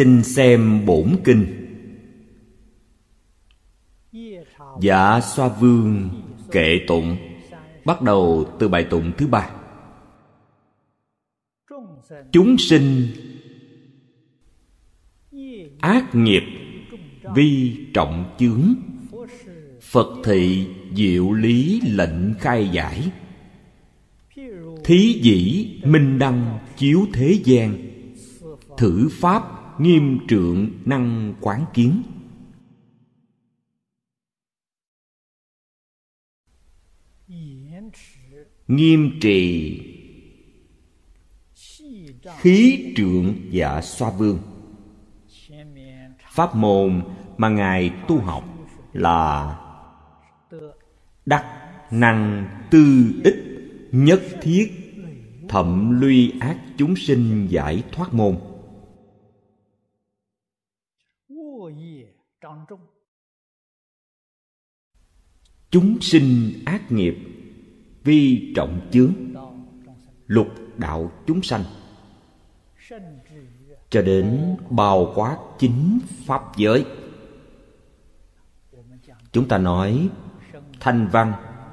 xin xem bổn kinh. Dạ xoa vương kệ tụng, Bắt đầu từ bài tụng thứ ba. Chúng sinh Ác nghiệp Vi trọng chướng, Phật thị diệu lý lệnh khai giải. Thí dĩ minh đăng chiếu thế gian, Thử pháp nghiêm trượng năng quán kiến. Nghiêm trì. Khí trượng dạ xoa vương. Pháp môn mà ngài tu học là đắc năng tư ích nhất thiết thậm luy ác chúng sinh giải thoát môn. Chúng sinh ác nghiệp, vi trọng chướng, lục đạo chúng sanh. Cho đến bao quát chính pháp giới. Chúng ta nói thanh văn,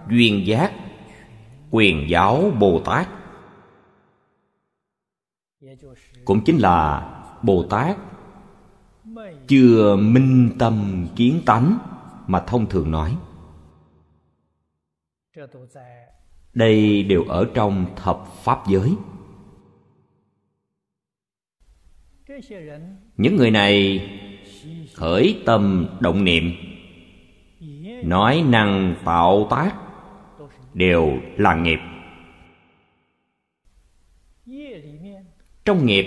duyên giác, quyền giáo bồ tát. Cũng chính là bồ tát chưa minh tâm kiến tánh mà thông thường nói đây đều ở trong thập pháp giới. Những người này khởi tâm động niệm nói năng tạo tác đều là nghiệp. Trong nghiệp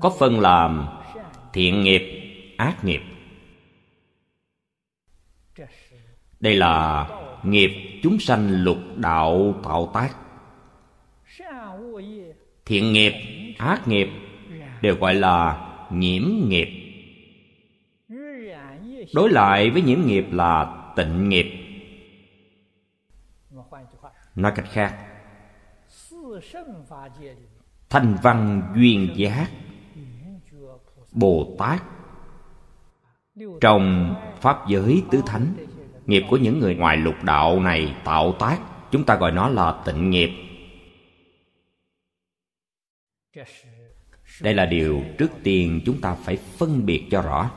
có phân làm thiện nghiệp ác nghiệp đây là nghiệp chúng sanh lục đạo tạo tác thiện nghiệp, ác nghiệp đều gọi là nhiễm nghiệp. Đối lại với nhiễm nghiệp là tịnh nghiệp. Nói cách khác, thanh văn duyên giác, bồ tát, trong pháp giới tứ thánh nghiệp của những người ngoài lục đạo này tạo tác, chúng ta gọi nó là tịnh nghiệp. Đây là điều trước tiên chúng ta phải phân biệt cho rõ.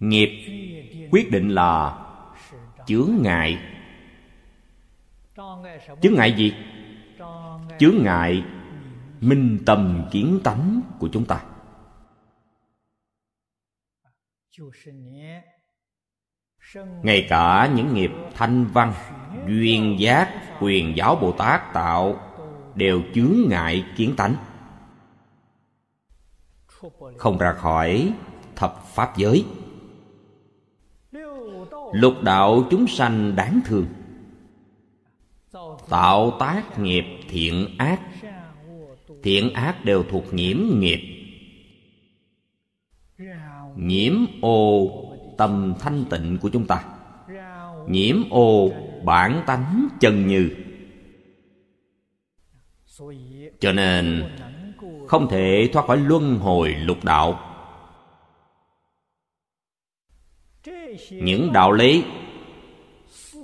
Nghiệp quyết định là chướng ngại. Chướng ngại gì? Chướng ngại minh tâm kiến tánh của chúng ta ngay cả những nghiệp thanh văn, duyên giác, quyền giáo bồ tát tạo đều chướng ngại kiến tánh. Không ra khỏi thập pháp giới. Lục đạo chúng sanh đáng thương. Tạo tác nghiệp thiện ác. Thiện ác đều thuộc nhiễm nghiệp nhiễm ô tâm thanh tịnh của chúng ta. Nhiễm ô bản tánh chân như. Cho nên, không thể thoát khỏi luân hồi lục đạo. Những đạo lý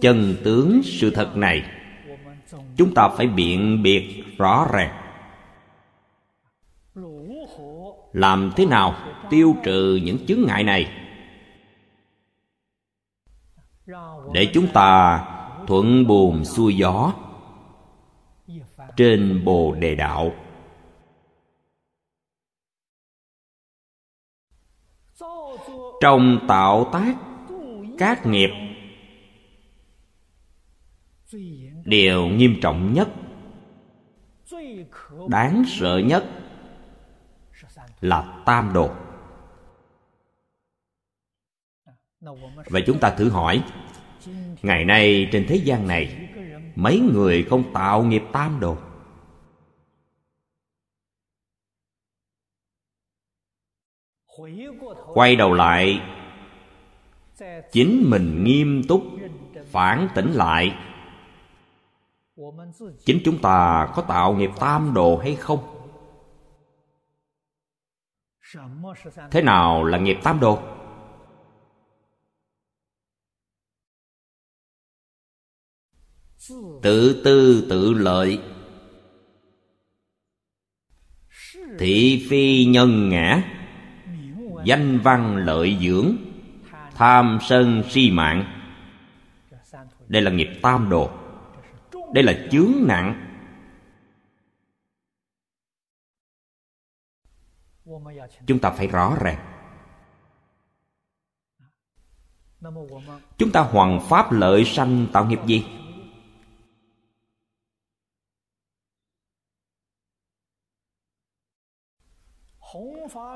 chân tướng sự thật này, chúng ta phải biện biệt rõ ràng. Làm thế nào tiêu trừ những chướng ngại này? Để chúng ta thuận buồm xuôi gió trên bồ đề đạo. Trong tạo tác các nghiệp, điều nghiêm trọng nhất, đáng sợ nhất là tam đồ. Vậy chúng ta thử hỏi, ngày nay trên thế gian này, mấy người không tạo nghiệp tam đồ? Quay đầu lại, chính mình nghiêm túc, phản tỉnh lại. Chính chúng ta có tạo nghiệp tam đồ hay không? Thế nào là nghiệp tam đồ? Tự tư tự lợi. Thị phi nhân ngã. Danh văn lợi dưỡng. Tham sân si mạng. Đây là nghiệp tam đồ. Đây là chướng nặng. Chúng ta phải rõ ràng. Chúng ta hoàn pháp lợi sanh tạo nghiệp gì?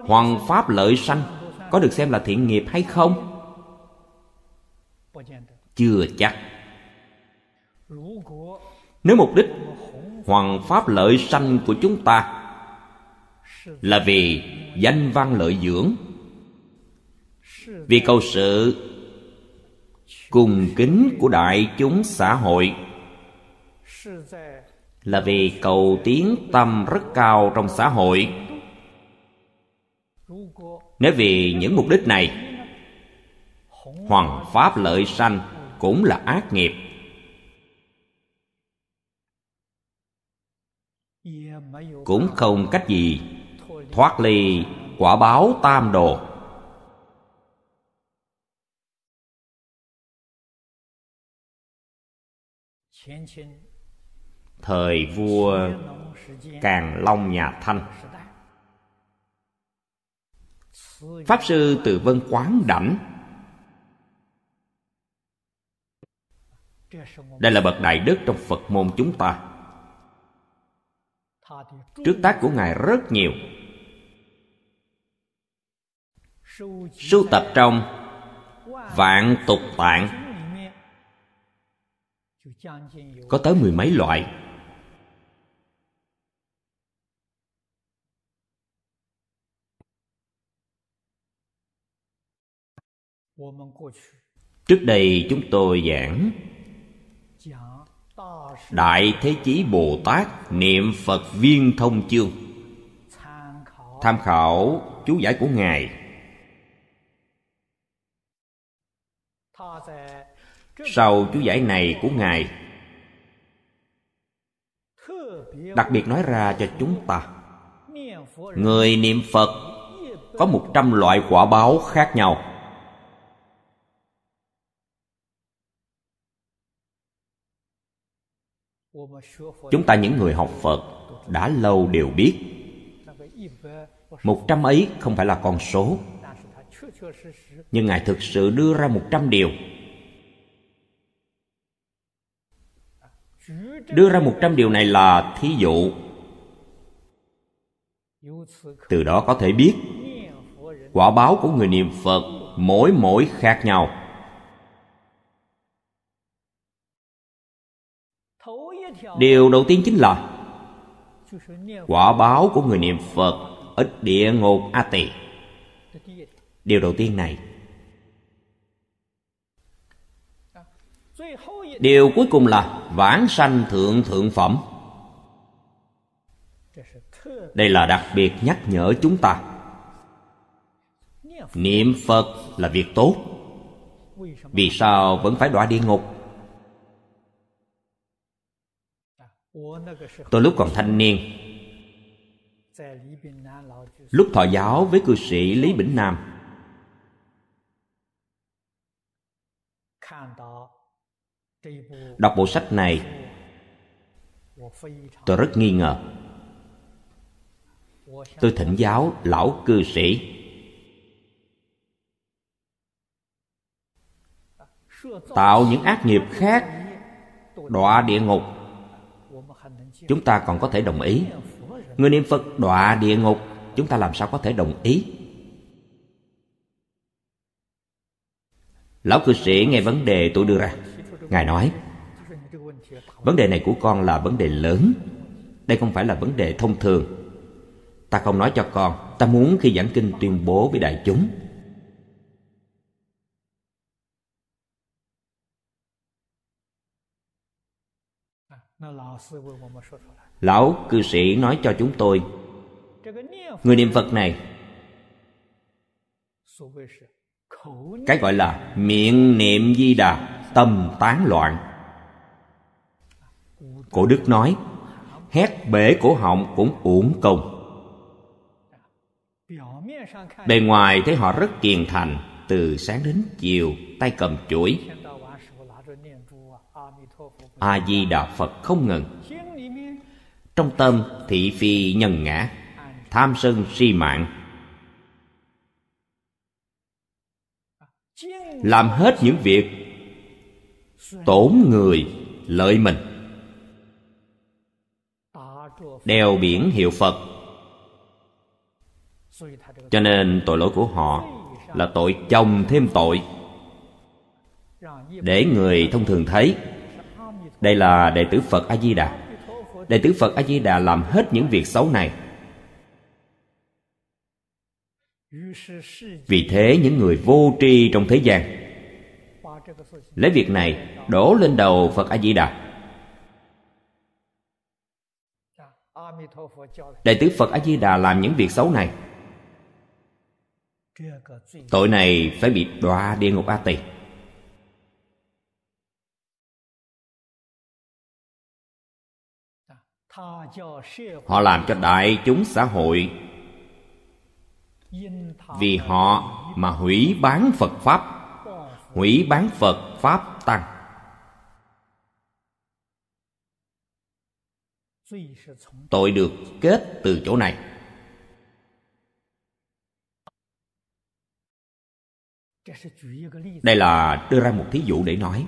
Hoàn pháp lợi sanh có được xem là thiện nghiệp hay không? Chưa chắc. Nếu mục đích hoàn pháp lợi sanh của chúng ta là vì danh văn lợi dưỡng. Vì cầu sự cùng kính của đại chúng xã hội. Là vì cầu tiến tâm rất cao trong xã hội. Nếu vì những mục đích này, hoàng pháp lợi sanh cũng là ác nghiệp. Cũng không cách gì thoát ly quả báo tam đồ. Thời vua càng long nhà thanh. Pháp sư từ vân quán đảnh. Đây là bậc đại đức trong phật môn chúng ta. Trước tác của ngài rất nhiều sưu tập trong vạn tục tạng. Có tới mười mấy loại. Trước đây chúng tôi giảng đại thế chí bồ tát niệm phật viên thông chương. Tham khảo chú giải của ngài. Sau chú giải này của ngài, đặc biệt nói ra cho chúng ta, người niệm phật có một trăm loại quả báo khác nhau. Chúng ta những người học phật đã lâu đều biết, một trăm ấy không phải là con số nhưng ngài thực sự đưa ra một trăm điều. Đưa ra một trăm điều này là thí dụ. Từ đó có thể biết, quả báo của người niệm phật mỗi mỗi khác nhau. Điều đầu tiên chính là, quả báo của người niệm phật ít địa ngục a tỳ điều đầu tiên này. Điều cuối cùng là vãng sanh thượng thượng phẩm. Đây là đặc biệt nhắc nhở chúng ta. Niệm phật là việc tốt. Vì sao vẫn phải đọa địa ngục? Tôi lúc còn thanh niên, lúc thọ giáo với cư sĩ lý bỉnh nam đọc bộ sách này, tôi rất nghi ngờ. Tôi thỉnh giáo lão cư sĩ. Tạo những ác nghiệp khác, đọa địa ngục. Chúng ta còn có thể đồng ý. Người niệm phật đọa địa ngục, chúng ta làm sao có thể đồng ý? Lão cư sĩ nghe vấn đề tôi đưa ra ngài nói, vấn đề này của con là vấn đề lớn. Đây không phải là vấn đề thông thường. Ta không nói cho con, ta muốn khi giảng kinh tuyên bố với đại chúng. Lão cư sĩ nói cho chúng tôi, người niệm phật này, cái gọi là miệng niệm di đà tâm tán loạn. Cổ đức nói, hét bể cổ họng cũng uổng công. Bề ngoài thấy họ rất kiền thành, từ sáng đến chiều tay cầm chuỗi. A di đà phật không ngừng. Trong tâm thị phi nhân ngã, tham sân si mạng. Làm hết những việc tổn người lợi mình. Đeo biển hiệu phật. Cho nên tội lỗi của họ là tội chồng thêm tội. Để người thông thường thấy, đây là đệ tử phật a di đà đệ tử phật a di đà làm hết những việc xấu này. Vì thế những người vô tri trong thế gian, lấy việc này đổ lên đầu phật a di đà đệ tử phật a di đà làm những việc xấu này. Tội này phải bị đọa địa ngục a tỳ họ làm cho đại chúng xã hội. Vì họ mà hủy bán phật pháp. Hủy bán phật pháp tăng. Tội được kết từ chỗ này. Đây là đưa ra một thí dụ để nói.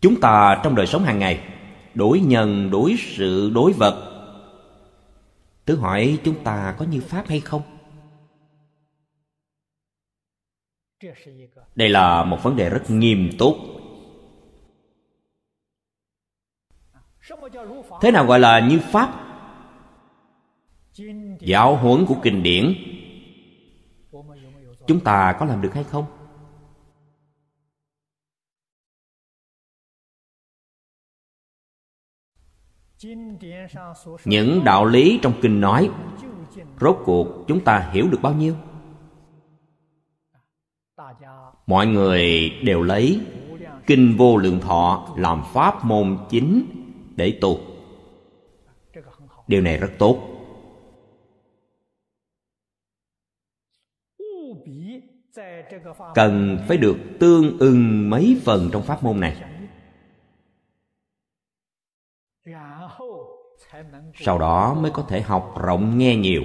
Chúng ta trong đời sống hàng ngày, đối nhân, đối sự, đối vật tự hỏi chúng ta có như pháp hay không? Đây là một vấn đề rất nghiêm túc. Thế nào gọi là như pháp? Giáo huấn của kinh điển. Chúng ta có làm được hay không? Những đạo lý trong kinh nói, rốt cuộc chúng ta hiểu được bao nhiêu? Mọi người đều lấy kinh vô lượng thọ làm pháp môn chính để tu. Điều này rất tốt. Cần phải được tương ưng mấy phần trong pháp môn này. Sau đó mới có thể học rộng nghe nhiều.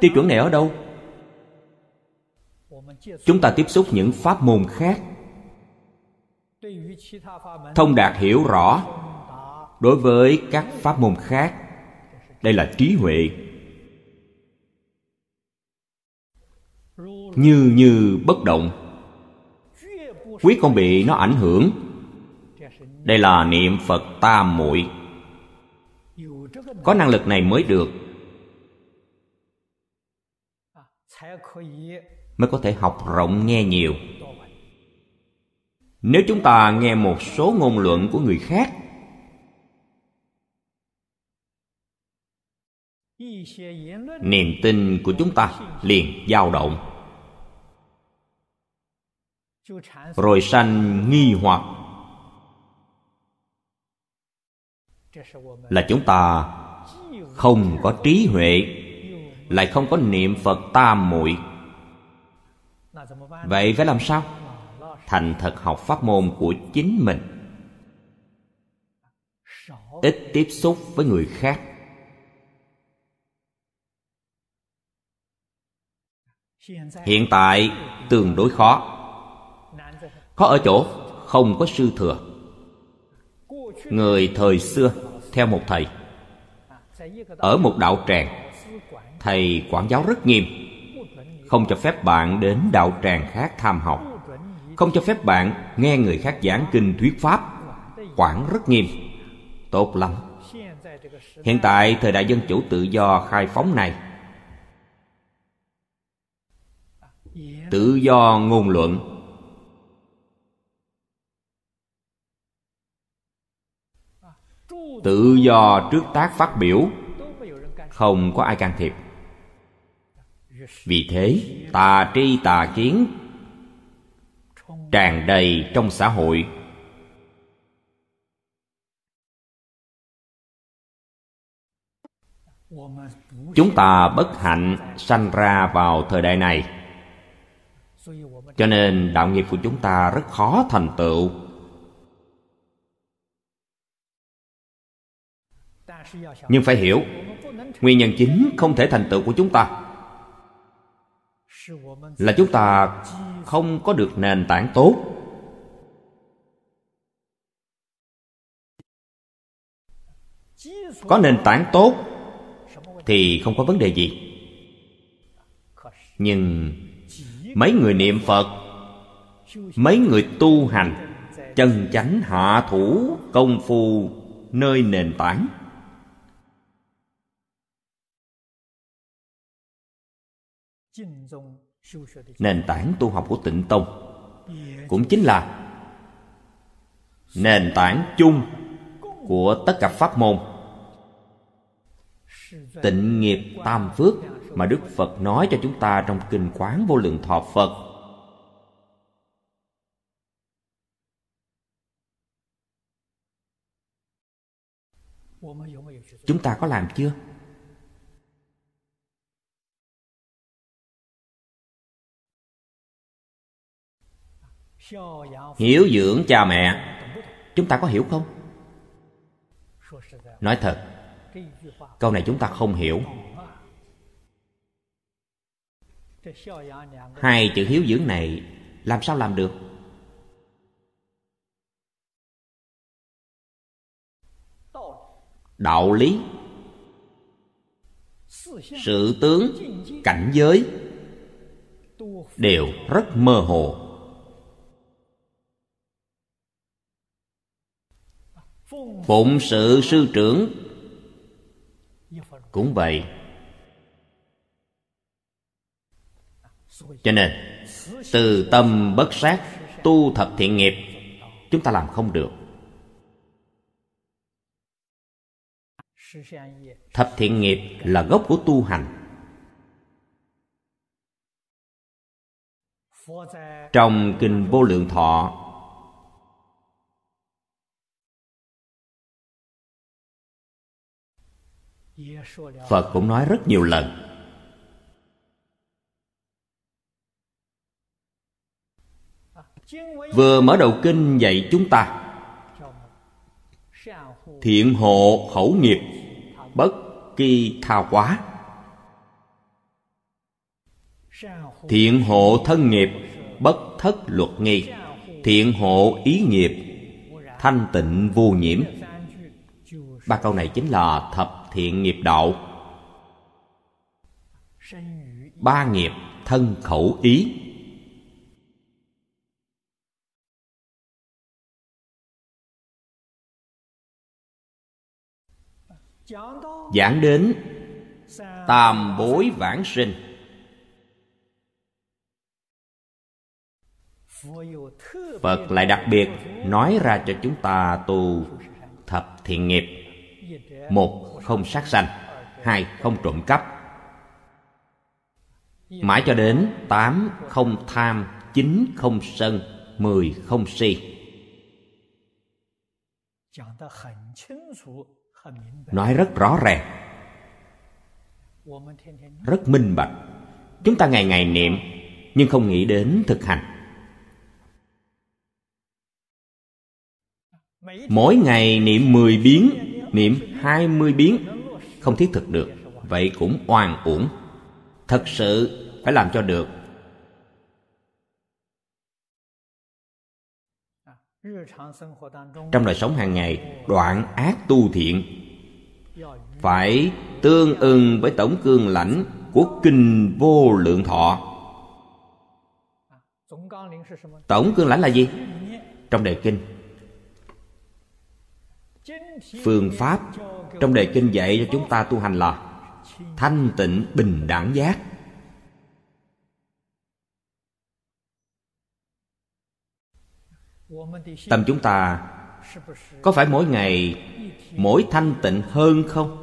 Tiêu chuẩn này ở đâu? Chúng ta tiếp xúc những pháp môn khác. Thông đạt hiểu rõ đối với các pháp môn khác. Đây là trí huệ. Như như bất động. Quyết không bị nó ảnh hưởng. Đây là niệm phật tam muội. Có năng lực này mới được mới có thể học rộng nghe nhiều. Nếu chúng ta nghe một số ngôn luận của người khác, niềm tin của chúng ta liền dao động. Rồi sanh nghi hoặc. Là chúng ta không có trí huệ, lại không có niệm phật tam muội vậy phải làm sao? Thành thật học pháp môn của chính mình. Ít tiếp xúc với người khác. Hiện tại tương đối khó. Khó ở chỗ không có sư thừa. Người thời xưa theo một thầy. Ở một đạo tràng, thầy quản giáo rất nghiêm không cho phép bạn đến đạo tràng khác tham học. Không cho phép bạn nghe người khác giảng kinh thuyết pháp. Quản rất nghiêm. Tốt lắm. Hiện tại thời đại dân chủ tự do khai phóng này. Tự do ngôn luận. Tự do trước tác phát biểu. Không có ai can thiệp vì thế, tà tri tà kiến tràn đầy trong xã hội. Chúng ta bất hạnh sanh ra vào thời đại này. Cho nên đạo nghiệp của chúng ta rất khó thành tựu. Nhưng phải hiểu, nguyên nhân chính không thể thành tựu của chúng ta là chúng ta không có được nền tảng tốt. Có nền tảng tốt thì không có vấn đề gì. Nhưng mấy người niệm phật, mấy người tu hành, chân chánh hạ thủ công phu nơi nền tảng nền tảng tu học của tịnh tông cũng chính là nền tảng chung của tất cả pháp môn. Tịnh nghiệp tam phước mà đức phật nói cho chúng ta trong kinh quán vô lượng thọ phật. Chúng ta có làm chưa hiếu dưỡng cha mẹ. Chúng ta có hiểu không? Nói thật, câu này chúng ta không hiểu. Hai chữ hiếu dưỡng này làm sao làm được? Đạo lý, sự tướng, cảnh giới đều rất mơ hồ. Phụng sự sư trưởng cũng vậy. Cho nên, từ tâm bất sát, tu thập thiện nghiệp, chúng ta làm không được. Thập thiện nghiệp là gốc của tu hành. Trong kinh vô lượng thọ phật cũng nói rất nhiều lần. Vừa mở đầu kinh dạy chúng ta, thiện hộ khẩu nghiệp, bất kỳ thao quá thiện hộ thân nghiệp, bất thất luật nghi. Thiện hộ ý nghiệp, thanh tịnh vô nhiễm. Ba câu này chính là thập thiện nghiệp đạo ba nghiệp thân khẩu ý. Giảng đến tam bối vãng sinh. Phật lại đặc biệt nói ra cho chúng ta tu thập thiện nghiệp. Một không sát sanh, hai không trộm cắp. Mãi cho đến tám không tham, chín không sân, mười không si. Nói rất rõ ràng, rất minh bạch. Chúng ta ngày ngày niệm, nhưng không nghĩ đến thực hành. Mỗi ngày niệm mười biến niệm hai mươi biến. Không thiết thực được, vậy cũng oan uổng. Thật sự phải làm cho được. Trong đời sống hàng ngày, đoạn ác tu thiện phải tương ưng với tổng cương lãnh của kinh vô lượng thọ. Tổng cương lãnh là gì? Trong đề kinh phương pháp trong đề kinh dạy cho chúng ta tu hành là thanh tịnh bình đẳng giác. Tâm chúng ta có phải mỗi ngày mỗi thanh tịnh hơn không?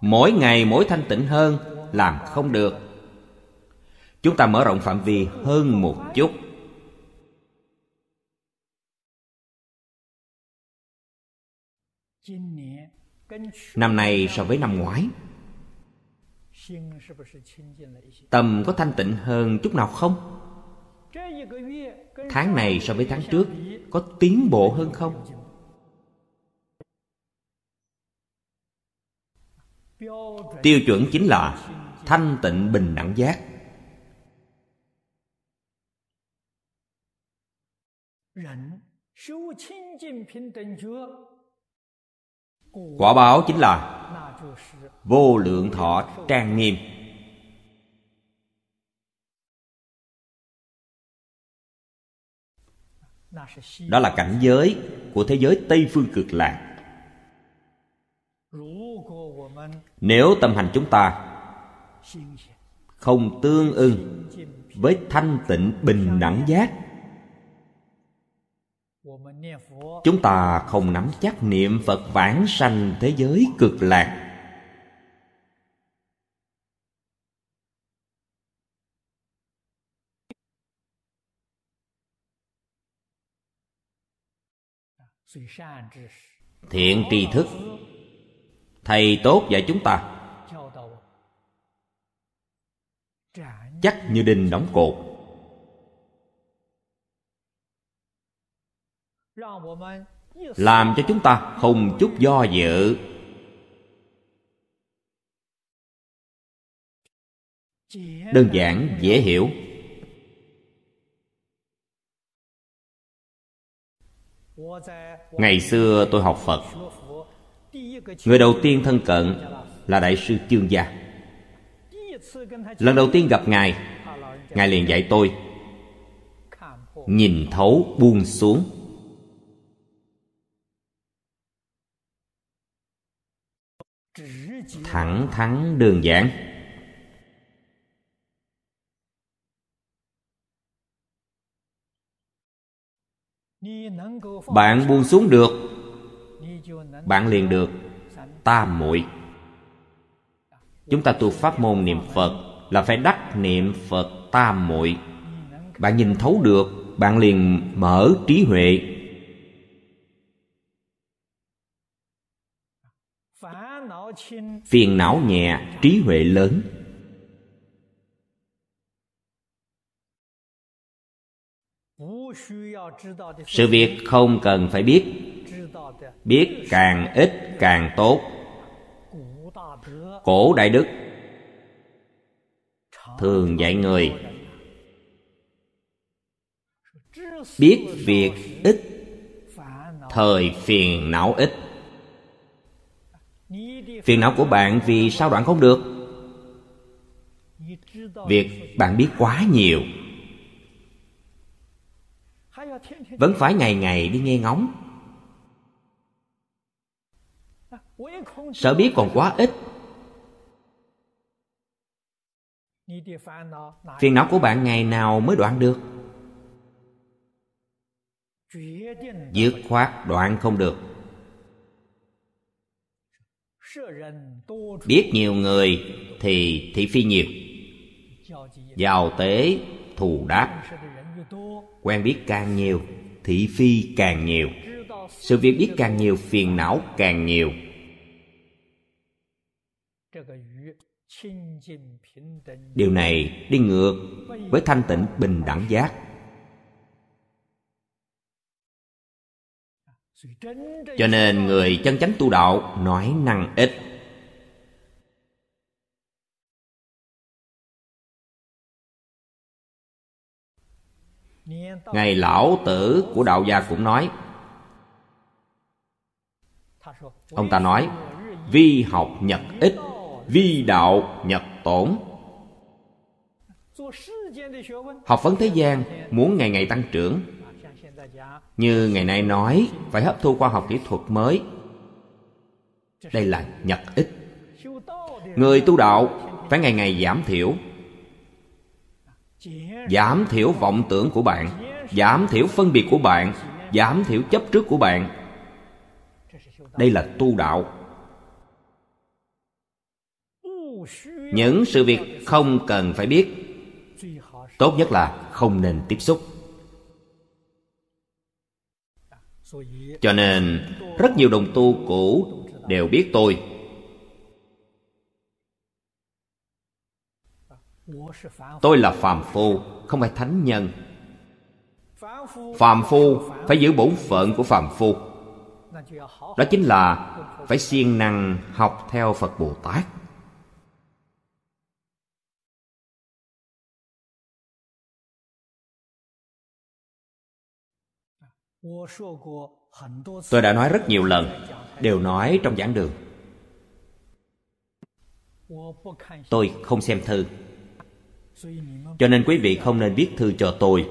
Mỗi ngày mỗi thanh tịnh hơn làm không được chúng ta mở rộng phạm vi hơn một chút. Năm nay so với năm ngoái tâm có thanh tịnh hơn chút nào không? Tháng này so với tháng trước có tiến bộ hơn không? Tiêu chuẩn chính là thanh tịnh bình đẳng giác. Quả báo chính là vô lượng thọ trang nghiêm. Đó là cảnh giới của thế giới tây phương cực lạc. Nếu tâm hành chúng ta không tương ưng với thanh tịnh bình đẳng giác chúng ta không nắm chắc niệm phật vãng sanh thế giới cực lạc. Thiện tri thức. Thầy tốt dạy chúng ta. Chắc như đinh đóng cột làm cho chúng ta không chút do dự. Đơn giản, dễ hiểu. Ngày xưa tôi học phật. Người đầu tiên thân cận là đại sư chương gia. Lần đầu tiên gặp ngài ngài liền dạy tôi, nhìn thấu buông xuống. Thẳng, thắn, đơn giản. Bạn buông xuống được. Bạn liền được. Tam muội. Chúng ta tu pháp môn niệm phật là phải đắc niệm phật tam muội. Bạn nhìn thấu được, bạn liền mở trí huệ. Phiền não nhẹ, trí huệ lớn. Sự việc không cần phải biết. Biết càng ít càng tốt. Cổ đại đức thường dạy người. Biết việc ít, thời phiền não ít phiền não của bạn vì sao đoạn không được? Việc bạn biết quá nhiều. Vẫn phải ngày ngày đi nghe ngóng. Sở biết còn quá ít. Phiền não của bạn ngày nào mới đoạn được? Dứt khoát đoạn không được biết nhiều người thì thị phi nhiều. Giàu tế thù đáp. Quen biết càng nhiều, thị phi càng nhiều. Sự việc biết càng nhiều, phiền não càng nhiều. Điều này đi ngược với thanh tịnh bình đẳng giác. Cho nên người chân chánh tu đạo nói năng ít. Ngài lão tử của đạo gia cũng nói ông ta nói vi học nhật ít, vi đạo nhật tổn. Học vấn thế gian muốn ngày ngày tăng trưởng như ngày nay nói, phải hấp thu khoa học kỹ thuật mới. Đây là nhật ích người tu đạo phải ngày ngày giảm thiểu. Giảm thiểu vọng tưởng của bạn. Giảm thiểu phân biệt của bạn. Giảm thiểu chấp trước của bạn. Đây là tu đạo. Những sự việc không cần phải biết. Tốt nhất là không nên tiếp xúc. Cho nên, rất nhiều đồng tu cũ đều biết tôi. Tôi là phàm phu, không phải thánh nhân. Phàm phu phải giữ bổn phận của phàm phu. Đó chính là phải siêng năng học theo phật bồ tát. Tôi đã nói rất nhiều lần, đều nói trong giảng đường. Tôi không xem thư, cho nên quý vị không nên viết thư cho tôi.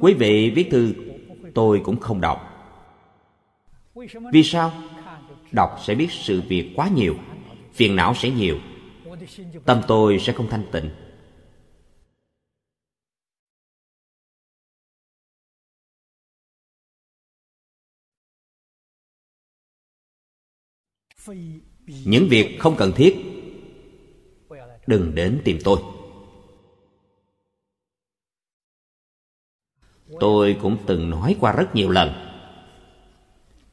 Quý vị viết thư, tôi cũng không đọc. Vì sao? Đọc sẽ biết sự việc quá nhiều, phiền não sẽ nhiều, tâm tôi sẽ không thanh tịnh. Những việc không cần thiết, đừng đến tìm tôi. Tôi cũng từng nói qua rất nhiều lần.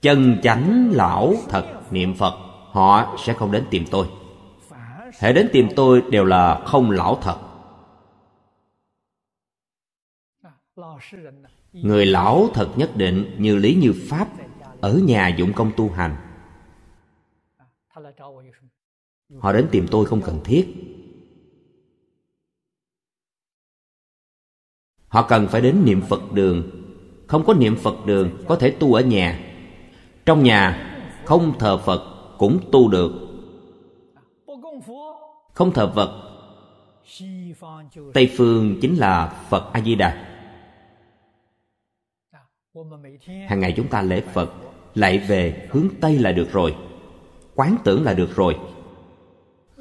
Chân chánh lão thật niệm phật, họ sẽ không đến tìm tôi. Hễ đến tìm tôi đều là không lão thật. Người lão thật nhất định như lý như pháp ở nhà dụng công tu hành họ đến tìm tôi không cần thiết. Họ cần phải đến niệm phật đường. Không có niệm phật đường, có thể tu ở nhà. Trong nhà, không thờ phật cũng tu được. Không thờ phật, tây phương chính là phật a di đà hàng ngày chúng ta lễ phật, lại về hướng tây là được rồi, quán tưởng là được rồi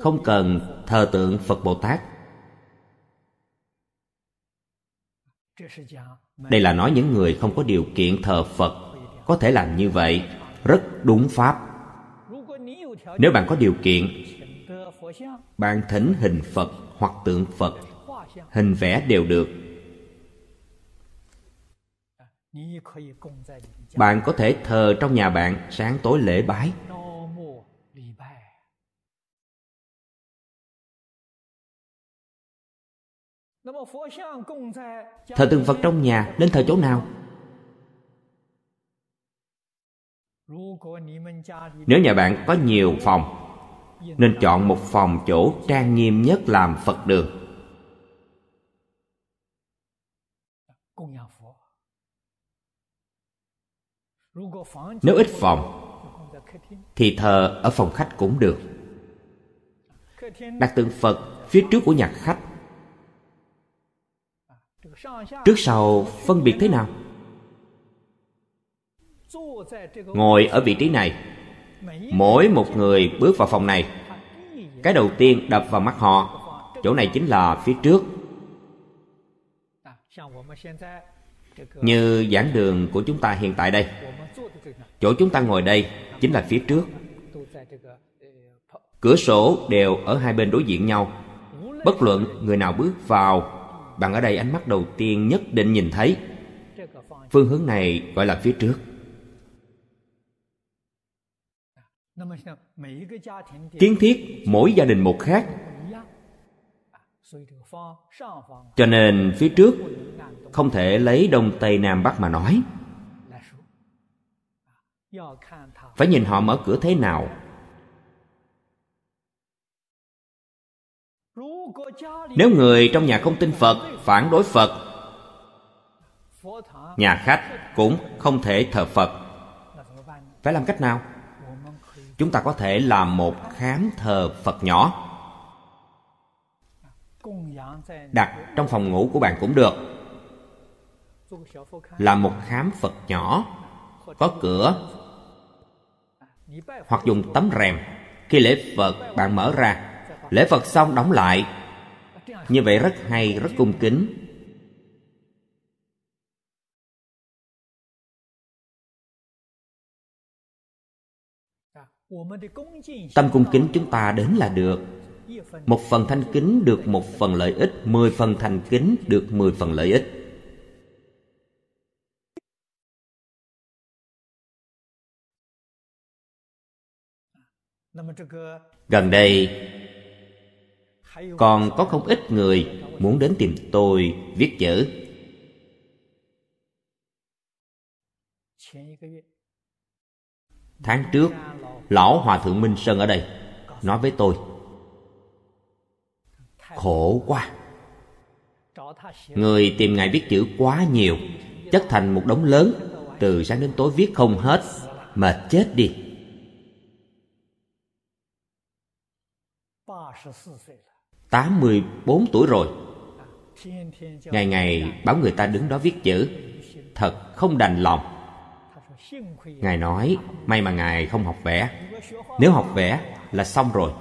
không cần thờ tượng phật bồ tát. Đây là nói những người không có điều kiện thờ phật. Có thể làm như vậy, rất đúng pháp. Nếu bạn có điều kiện, bạn thỉnh hình phật hoặc tượng phật, hình vẽ đều được. Bạn có thể thờ trong nhà bạn sáng tối lễ bái. Thờ tượng phật trong nhà nên thờ chỗ nào? nếu nhà bạn có nhiều phòng nên chọn một phòng chỗ trang nghiêm nhất làm phật đường. nếu ít phòng thì thờ ở phòng khách cũng được. đặt tượng phật phía trước của nhà khách trước sau phân biệt thế nào? Ngồi ở vị trí này. Mỗi một người bước vào phòng này. Cái đầu tiên đập vào mắt họ. Chỗ này chính là phía trước. Như giảng đường của chúng ta hiện tại đây. Chỗ chúng ta ngồi đây chính là phía trước. Cửa sổ đều ở hai bên đối diện nhau. Bất luận người nào bước vào bạn ở đây ánh mắt đầu tiên nhất định nhìn thấy. Phương hướng này gọi là phía trước. Kiến thiết mỗi gia đình một khác. Cho nên phía trước không thể lấy đông tây nam bắc mà nói. Phải nhìn họ mở cửa thế nào? Nếu người trong nhà không tin phật, phản đối phật, nhà khách cũng không thể thờ phật. Phải làm cách nào? Chúng ta có thể làm một khám thờ phật nhỏ. Đặt trong phòng ngủ của bạn cũng được. Làm một khám phật nhỏ, có cửa, hoặc dùng tấm rèm. Khi lễ phật, bạn mở ra. Lễ phật xong, đóng lại như vậy rất hay, rất cung kính. Tâm cung kính chúng ta đến là được. Một phần thanh kính được một phần lợi ích, mười phần thành kính được mười phần lợi ích. Gần đây còn có không ít người muốn đến tìm tôi viết chữ. Tháng trước, lão hòa thượng minh sơn ở đây, nói với tôi. Khổ quá. Người tìm ngài viết chữ quá nhiều, chất thành một đống lớn, từ sáng đến tối viết không hết, mệt chết đi. 84 tuổi rồi. Ngày ngày bảo người ta đứng đó viết chữ, Thật không đành lòng. Ngài nói, May mà Ngài không học vẽ. Nếu học vẽ là xong rồi.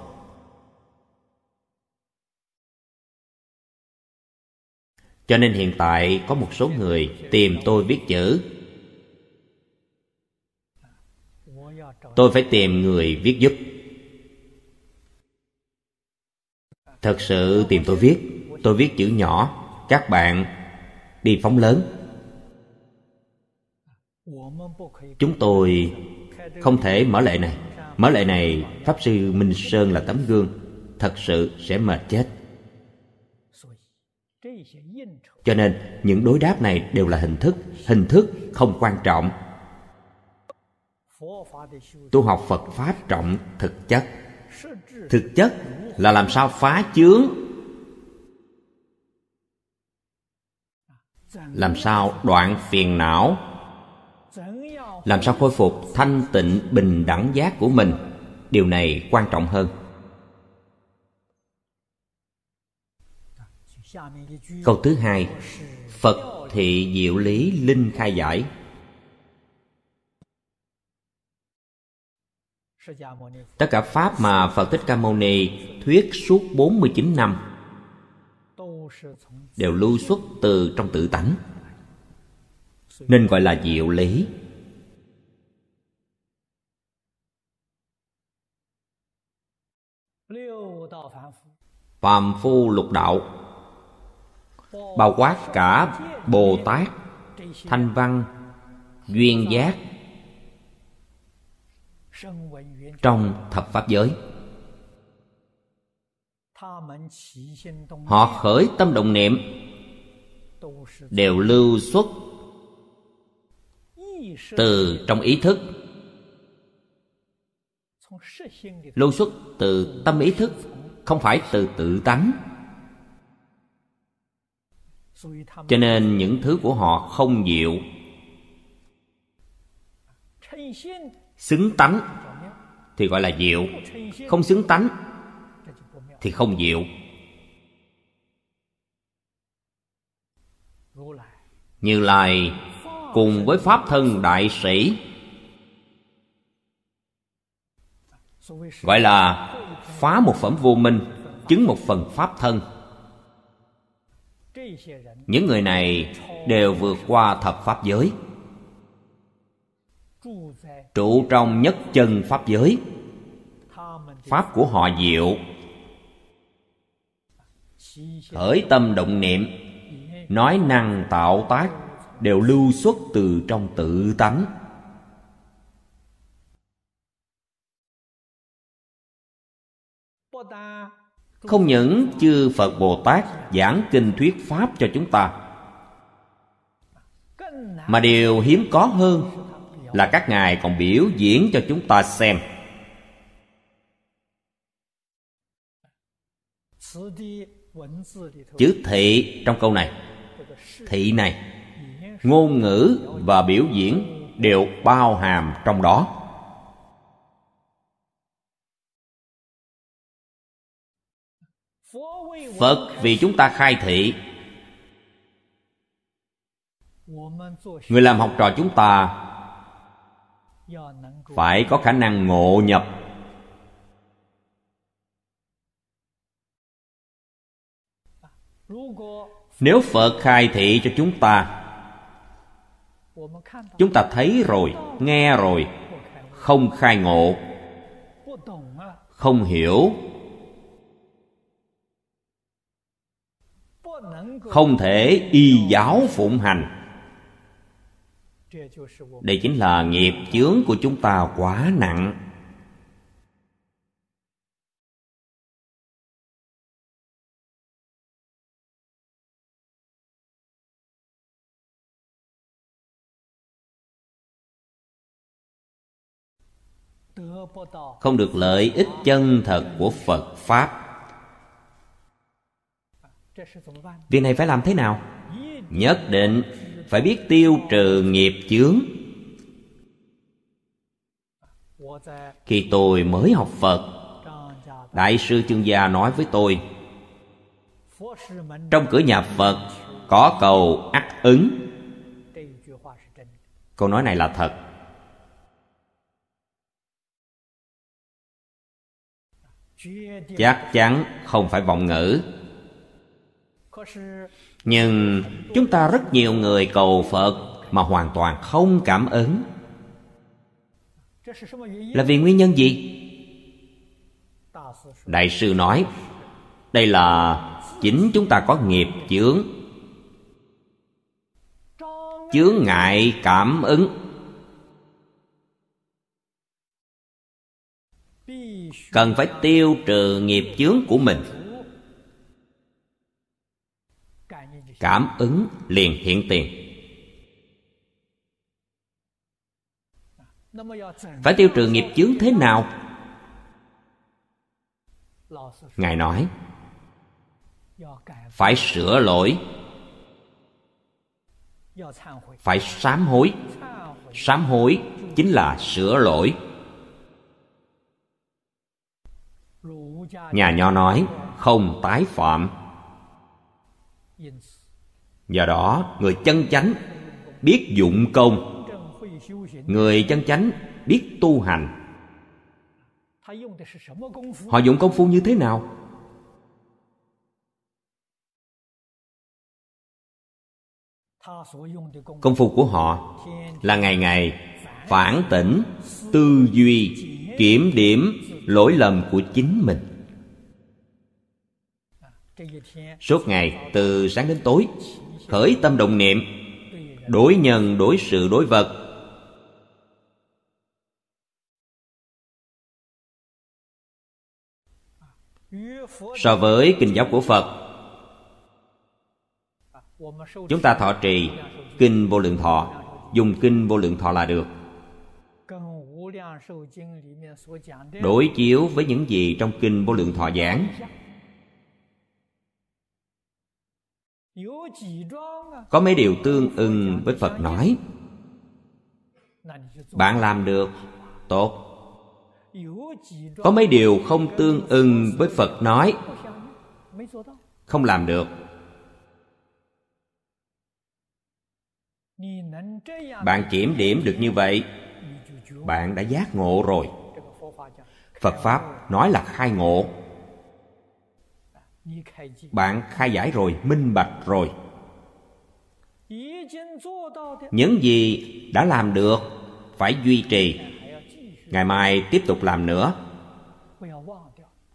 Cho nên hiện tại có một số người tìm tôi viết chữ. Tôi phải tìm người viết giúp. Thật sự tìm tôi viết. Tôi viết chữ nhỏ. Các bạn đi phóng lớn. Chúng tôi không thể mở lệ này. Mở lệ này, Pháp Sư Minh Sơn là tấm gương. Thật sự sẽ mệt chết. Cho nên, những đối đáp này đều là hình thức. Hình thức không quan trọng. Tu học Phật Pháp trọng thực chất. Thực chất là làm sao phá chướng? Làm sao đoạn phiền não? Làm sao khôi phục thanh tịnh bình đẳng giác của mình? Điều này quan trọng hơn. Câu thứ hai, phật thị diệu lý linh khai giải. Tất cả Pháp mà Phật Thích Ca Mâu Ni thuyết suốt 49 năm. Đều lưu xuất từ trong tự tánh. Nên gọi là diệu lý phàm phu lục đạo, bao quát cả bồ tát, thanh văn, duyên giác trong thập pháp giới họ khởi tâm động niệm đều lưu xuất từ trong ý thức. lưu xuất từ tâm ý thức không phải từ tự tánh. Cho nên những thứ của họ không diệu. xứng tánh thì gọi là diệu. không xứng tánh thì không diệu như lai cùng với pháp thân đại sĩ. Gọi là phá một phẩm vô minh, chứng một phần pháp thân. Những người này đều vượt qua thập pháp giới. Trụ trong nhất chân pháp giới. Pháp của họ diệu khởi tâm động niệm, nói năng tạo tác đều lưu xuất từ trong tự tánh. Không những chư phật bồ tát giảng kinh thuyết pháp cho chúng ta, mà điều hiếm có hơn là các ngài còn biểu diễn cho chúng ta xem chữ thị trong câu này. Thị này, ngôn ngữ và biểu diễn đều bao hàm trong đó. Phật vì chúng ta khai thị. Người làm học trò chúng ta phải có khả năng ngộ nhập nếu phật khai thị cho chúng ta chúng ta thấy rồi, nghe rồi, không khai ngộ, không hiểu, không thể y giáo phụng hành. Đây chính là nghiệp chướng của chúng ta quá nặng. Không được lợi ích chân thật của phật pháp. Việc này phải làm thế nào? Nhất định phải biết tiêu trừ nghiệp chướng. Khi tôi mới học phật, đại sư chương gia nói với tôi, trong cửa nhà phật có cầu ắt ứng. Câu nói này là thật. Chắc chắn không phải vọng ngữ. Nhưng chúng ta rất nhiều người cầu phật mà hoàn toàn không cảm ứng. Là vì nguyên nhân gì? Đại sư nói, đây là chính chúng ta có nghiệp chướng. Chướng ngại cảm ứng. Cần phải tiêu trừ nghiệp chướng của mình. Cảm ứng liền hiện tiền. Phải tiêu trừ nghiệp chướng thế nào? Ngài nói, phải sửa lỗi. Phải sám hối. Sám hối chính là sửa lỗi. Nhà nho nói, không tái phạm. Do đó, người chân chánh biết dụng công. Người chân chánh biết tu hành. Họ dụng công phu như thế nào? Công phu của họ là ngày ngày phản tỉnh, tư duy, kiểm điểm lỗi lầm của chính mình suốt ngày, từ sáng đến tối, khởi tâm động niệm, đối nhân, đối sự, đối vật. So với kinh giáo của phật, chúng ta thọ trì kinh vô lượng thọ, dùng kinh vô lượng thọ là được. Đối chiếu với những gì trong kinh vô lượng thọ giảng có mấy điều tương ưng với phật nói. Bạn làm được. Tốt. Có mấy điều không tương ưng với phật nói. Không làm được. Bạn kiểm điểm được như vậy bạn đã giác ngộ rồi. Phật pháp nói là khai ngộ bạn khai giải rồi, minh bạch rồi. Những gì đã làm được phải duy trì. Ngày mai tiếp tục làm nữa.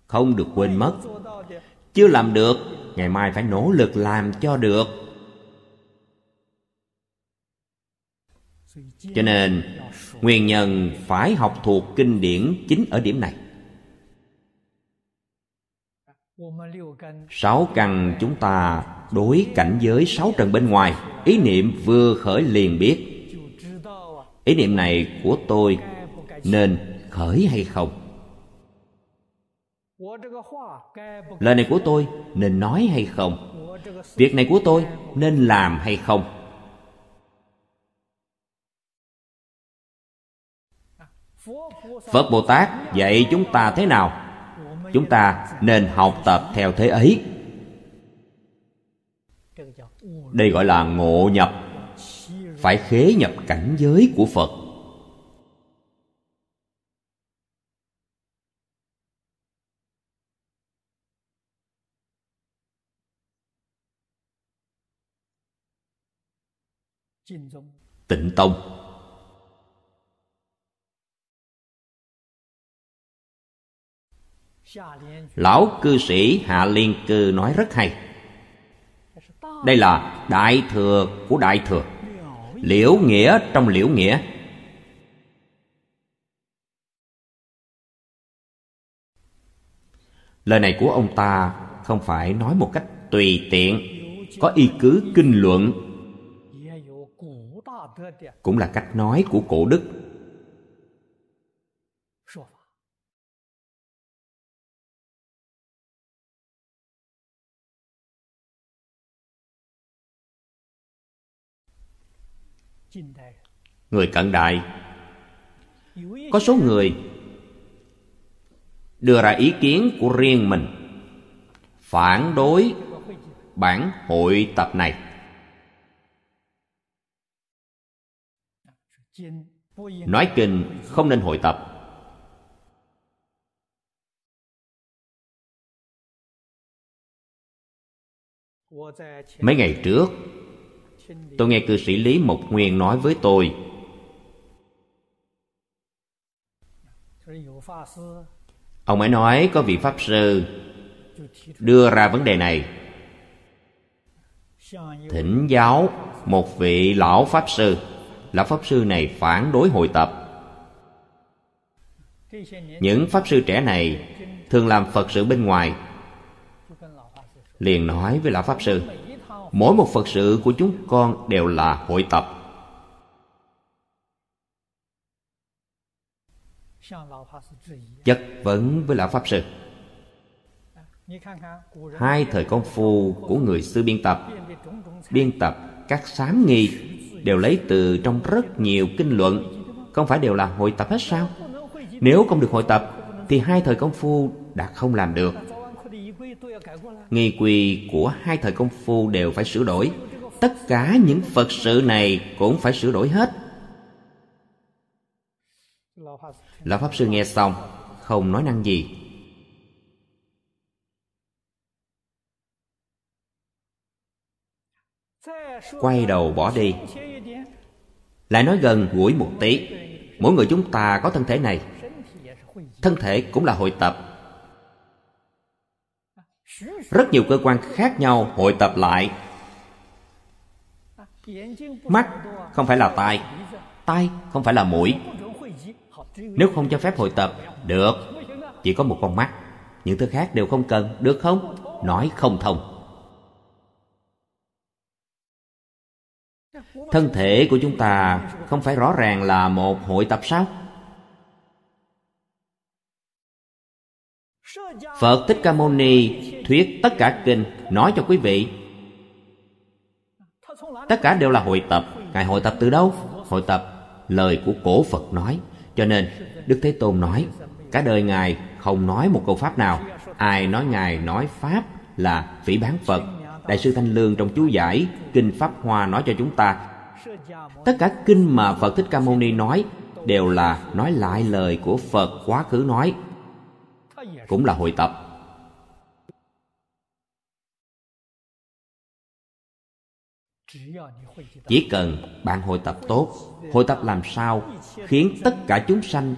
Không được quên mất. Chưa làm được, ngày mai phải nỗ lực làm cho được. Cho nên, nguyên nhân phải học thuộc kinh điển chính ở điểm này sáu căn chúng ta đối cảnh giới sáu trần bên ngoài. Ý niệm vừa khởi liền biết. Ý niệm này của tôi nên khởi hay không? Lời này của tôi nên nói hay không? Việc này của tôi nên làm hay không? Phật bồ tát dạy chúng ta thế nào? Chúng ta nên học tập theo thế ấy. Đây gọi là ngộ nhập, phải khế nhập cảnh giới của phật. Tịnh tông. Lão cư sĩ hạ liên cư nói rất hay. Đây là đại thừa của đại thừa. Liễu nghĩa trong liễu nghĩa. Lời này của ông ta không phải nói một cách tùy tiện, có y cứ kinh luận. Cũng là cách nói của cổ đức. Người cận đại. Có số người đưa ra ý kiến của riêng mình phản đối bản hội tập này. Nói kinh không nên hội tập. Mấy ngày trước tôi nghe cư sĩ lý mộc nguyên nói với tôi. Ông ấy nói có vị pháp sư đưa ra vấn đề này. Thỉnh giáo một vị lão pháp sư. Lão pháp sư này phản đối hội tập. Những pháp sư trẻ này thường làm phật sự bên ngoài. Liền nói với lão pháp sư mỗi một phật sự của chúng con đều là hội tập. Chất vấn với lão pháp sư. Hai thời công phu của người xưa biên tập biên tập các sám nghi đều lấy từ trong rất nhiều kinh luận. Không phải đều là hội tập hết sao? Nếu không được hội tập, thì hai thời công phu đã không làm được nghi quy của hai thời công phu đều phải sửa đổi. Tất cả những phật sự này cũng phải sửa đổi hết. Lão pháp sư nghe xong, không nói năng gì. Quay đầu bỏ đi. Lại nói gần gũi một tí. Mỗi người chúng ta có thân thể này. Thân thể cũng là hội tập rất nhiều cơ quan khác nhau hội tập lại. Mắt không phải là tai tai không phải là mũi. Nếu không cho phép hội tập, được. Chỉ có một con mắt. Những thứ khác đều không cần, được không? Nói không thông. Thân thể của chúng ta không phải rõ ràng là một hội tập sao? Phật thích ca mâu ni thuyết tất cả kinh nói cho quý vị. Tất cả đều là hội tập. Ngài hội tập từ đâu? Hội tập lời của cổ phật nói. Cho nên, đức thế tôn nói, cả đời ngài không nói một câu pháp nào. Ai nói ngài nói pháp là phỉ bán phật. Đại sư thanh lương trong chú giải kinh pháp hoa nói cho chúng ta, tất cả kinh mà phật thích ca mâu ni nói đều là nói lại lời của phật quá khứ nói cũng là hội tập. Chỉ cần bạn hội tập tốt, hội tập làm sao khiến tất cả chúng sanh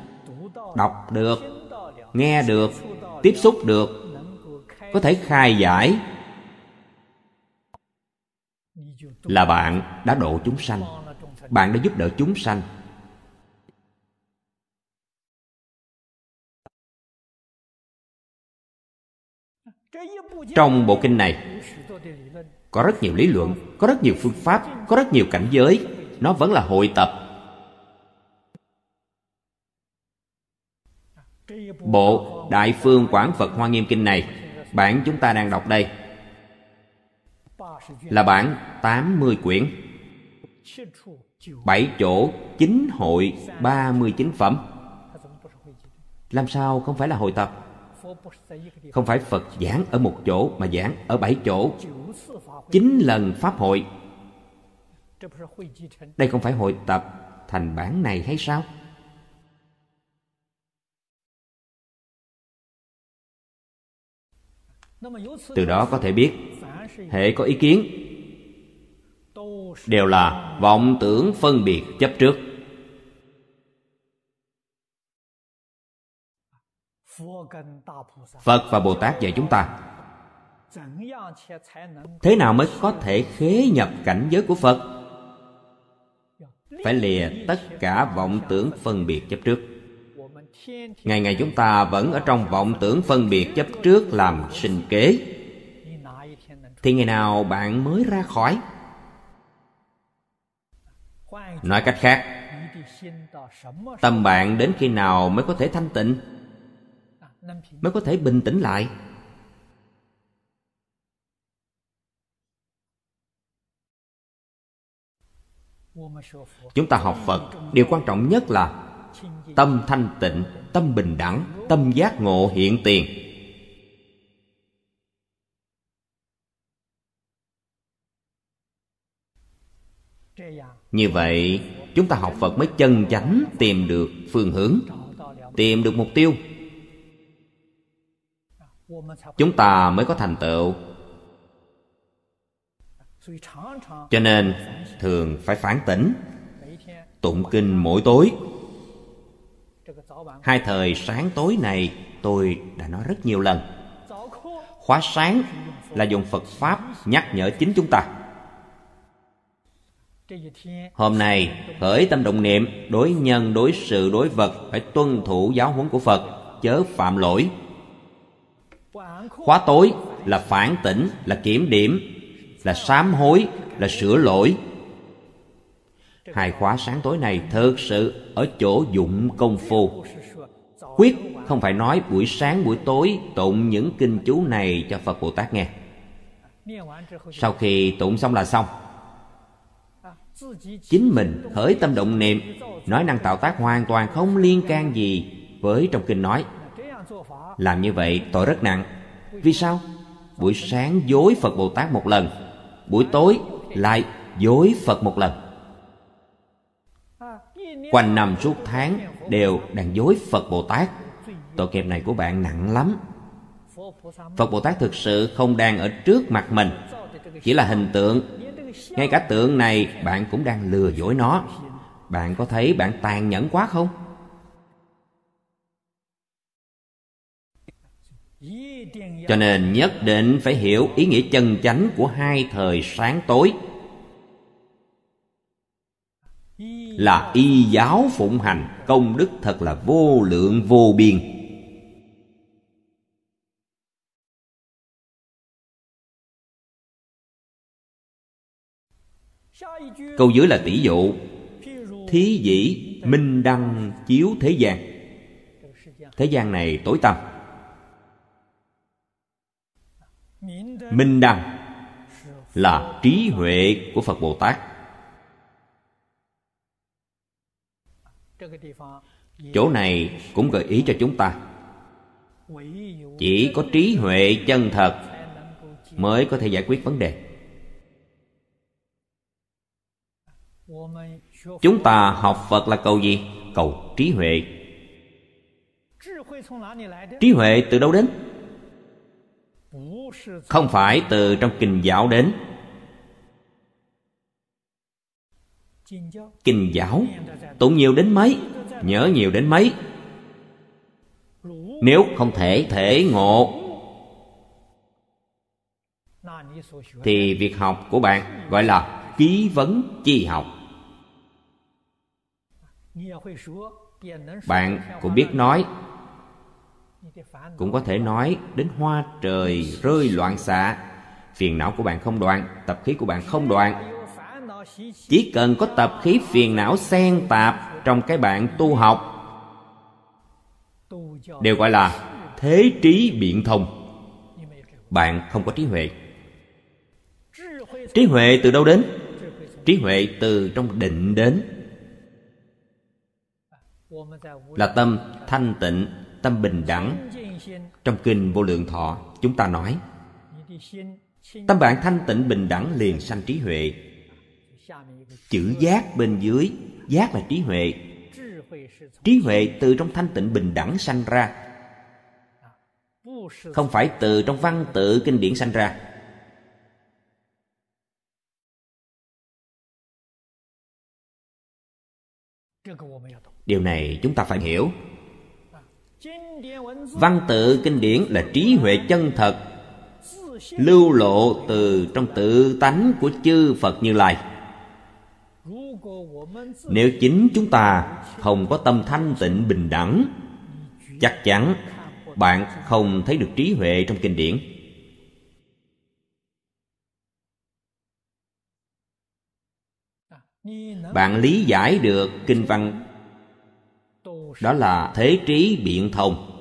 đọc được, nghe được, tiếp xúc được, có thể khai giải là bạn đã độ chúng sanh, bạn đã giúp đỡ chúng sanh. Trong bộ kinh này, có rất nhiều lý luận, có rất nhiều phương pháp, có rất nhiều cảnh giới. Nó vẫn là hội tập. Bộ Đại Phương Quảng Phật Hoa Nghiêm Kinh này, Bản chúng ta đang đọc đây. Là bản 80 quyển. 7 chỗ 9 hội 39 phẩm. Làm sao không phải là hội tập? Không phải Phật giảng ở một chỗ, Mà giảng ở bảy chỗ. Chín lần Pháp hội. Đây không phải hội tập thành bản này hay sao? từ đó có thể biết, hệ có ý kiến. Đều là vọng tưởng phân biệt chấp trước. Phật và bồ tát dạy chúng ta. Thế nào mới có thể khế nhập cảnh giới của phật? Phải lìa tất cả vọng tưởng phân biệt chấp trước. Ngày ngày chúng ta vẫn ở trong vọng tưởng phân biệt chấp trước làm sinh kế. Thì ngày nào bạn mới ra khỏi? Nói cách khác, tâm bạn đến khi nào mới có thể thanh tịnh? Mới có thể bình tĩnh lại. Chúng ta học phật, điều quan trọng nhất là tâm thanh tịnh, tâm bình đẳng, tâm giác ngộ hiện tiền. Như vậy, chúng ta học phật mới chân chánh tìm được phương hướng, tìm được mục tiêu chúng ta mới có thành tựu. Cho nên, thường phải phản tỉnh. Tụng kinh mỗi tối. Hai thời sáng tối này, tôi đã nói rất nhiều lần. Khóa sáng là dùng phật pháp nhắc nhở chính chúng ta. Hôm nay, khởi tâm động niệm, đối nhân, đối sự, đối vật, phải tuân thủ giáo huấn của phật, chớ phạm lỗi khóa tối là phản tỉnh, là kiểm điểm, là sám hối, là sửa lỗi. Hai khóa sáng tối này thực sự ở chỗ dụng công phu. Quyết không phải nói buổi sáng, buổi tối tụng những kinh chú này cho phật bồ tát nghe. Sau khi tụng xong là xong. Chính mình khởi tâm động niệm, nói năng tạo tác hoàn toàn không liên can gì với trong kinh nói. Làm như vậy tội rất nặng vì sao? Buổi sáng dối phật bồ tát một lần, buổi tối lại dối phật một lần. Quanh năm suốt tháng đều đang dối phật bồ tát. Tội nghiệp này của bạn nặng lắm. Phật bồ tát thực sự không đang ở trước mặt mình, chỉ là hình tượng. Ngay cả tượng này bạn cũng đang lừa dối nó. Bạn có thấy bạn tàn nhẫn quá không? Cho nên nhất định phải hiểu ý nghĩa chân chánh của hai thời sáng tối. Là y giáo phụng hành, công đức thật là vô lượng, vô biên. Câu dưới là tỷ dụ. Thí dĩ minh đăng chiếu thế gian. Thế gian này tối tăm minh đăng là trí huệ của phật bồ tát. Chỗ này cũng gợi ý cho chúng ta, chỉ có trí huệ chân thật mới có thể giải quyết vấn đề. Chúng ta học phật là cầu gì? Cầu trí huệ. Trí huệ từ đâu đến? Không phải từ trong kinh giáo đến. Kinh giáo tụng nhiều đến mấy, nhớ nhiều đến mấy. Nếu không thể thể ngộ, thì việc học của bạn gọi là ký vấn chi học. Bạn cũng biết nói cũng có thể nói đến hoa trời rơi loạn xạ. Phiền não của bạn không đoạn, tập khí của bạn không đoạn. Chỉ cần có tập khí phiền não xen tạp trong cái bạn tu học, đều gọi là thế trí biện thông. Bạn không có trí huệ. Trí huệ từ đâu đến? Trí huệ từ trong định đến. Là tâm thanh tịnh tâm bình đẳng. Trong kinh vô lượng thọ, chúng ta nói, tâm bạn thanh tịnh bình đẳng liền sanh trí huệ. Chữ giác bên dưới, giác là trí huệ. Trí huệ từ trong thanh tịnh bình đẳng sanh ra. Không phải từ trong văn tự kinh điển sanh ra. Điều này chúng ta phải hiểu văn tự kinh điển là trí huệ chân thật, lưu lộ từ trong tự tánh của chư phật như lai. Nếu chính chúng ta không có tâm thanh tịnh bình đẳng, chắc chắn bạn không thấy được trí huệ trong kinh điển. Bạn lý giải được kinh văn, đó là thế trí biện thông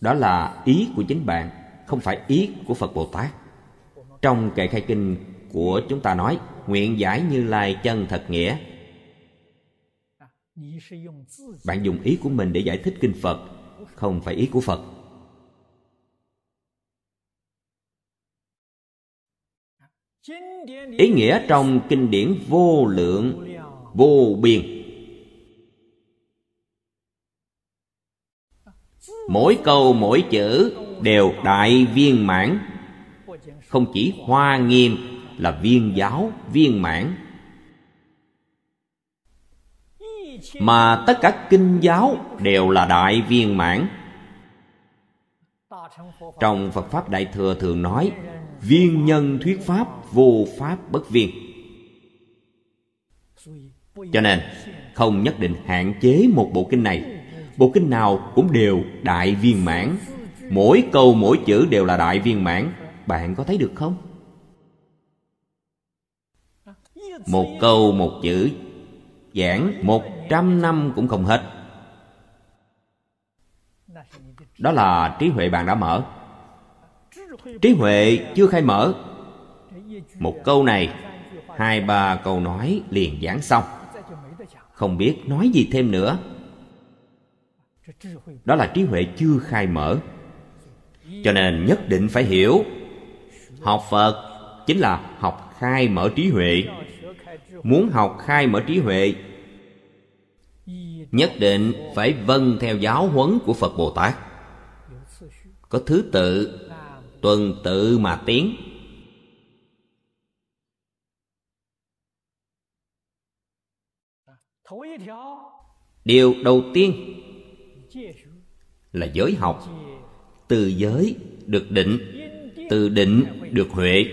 đó là ý của chính bạn, không phải ý của phật bồ tát. Trong kệ khai kinh của chúng ta nói, nguyện giải như lai chân thật nghĩa. Bạn dùng ý của mình để giải thích kinh phật, không phải ý của phật. Ý nghĩa trong kinh điển vô lượng, vô biên. Mỗi câu, mỗi chữ đều đại viên mãn. Không chỉ hoa nghiêm là viên giáo viên mãn. Mà tất cả kinh giáo đều là đại viên mãn. Trong phật pháp đại thừa thường nói, viên nhân thuyết pháp, vô pháp bất viên. Cho nên, không nhất định hạn chế một bộ kinh này bộ kinh nào cũng đều đại viên mãn. Mỗi câu, mỗi chữ đều là đại viên mãn. Bạn có thấy được không? Một câu, một chữ. Giảng một trăm năm cũng không hết. Đó là trí huệ bạn đã mở. Trí huệ chưa khai mở. Một câu này, hai ba câu nói liền giảng xong. Không biết nói gì thêm nữa đó là trí huệ chưa khai mở. Cho nên nhất định phải hiểu, học phật chính là học khai mở trí huệ. Muốn học khai mở trí huệ, nhất định phải vâng theo giáo huấn của phật bồ tát. Có thứ tự, tuần tự mà tiến. Điều đầu tiên là giới học. Từ giới được định, từ định được huệ.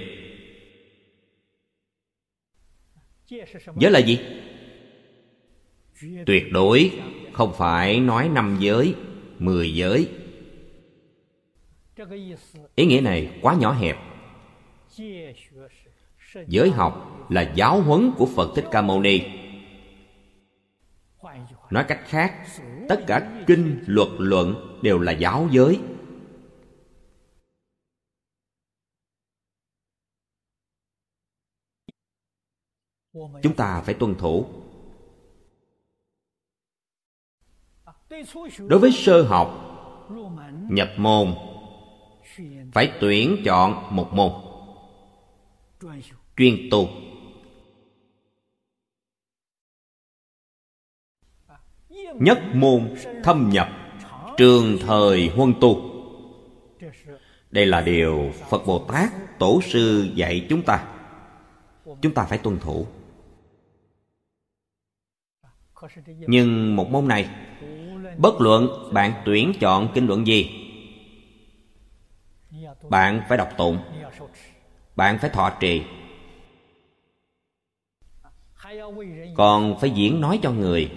Giới là gì? Tuyệt đối không phải nói năm giới, mười giới. Ý nghĩa này quá nhỏ hẹp. Giới học là giáo huấn của phật thích ca mâu ni nói cách khác, tất cả kinh, luật luận đều là giáo giới. Chúng ta phải tuân thủ. Đối với sơ học, nhập môn, phải tuyển chọn một môn chuyên tu. Nhất môn thâm nhập, trường thời huân tu. Đây là điều phật bồ tát tổ sư dạy chúng ta. Chúng ta phải tuân thủ. Nhưng một môn này, bất luận bạn tuyển chọn kinh luận gì, bạn phải đọc tụng, bạn phải thọ trì. Còn phải diễn nói cho người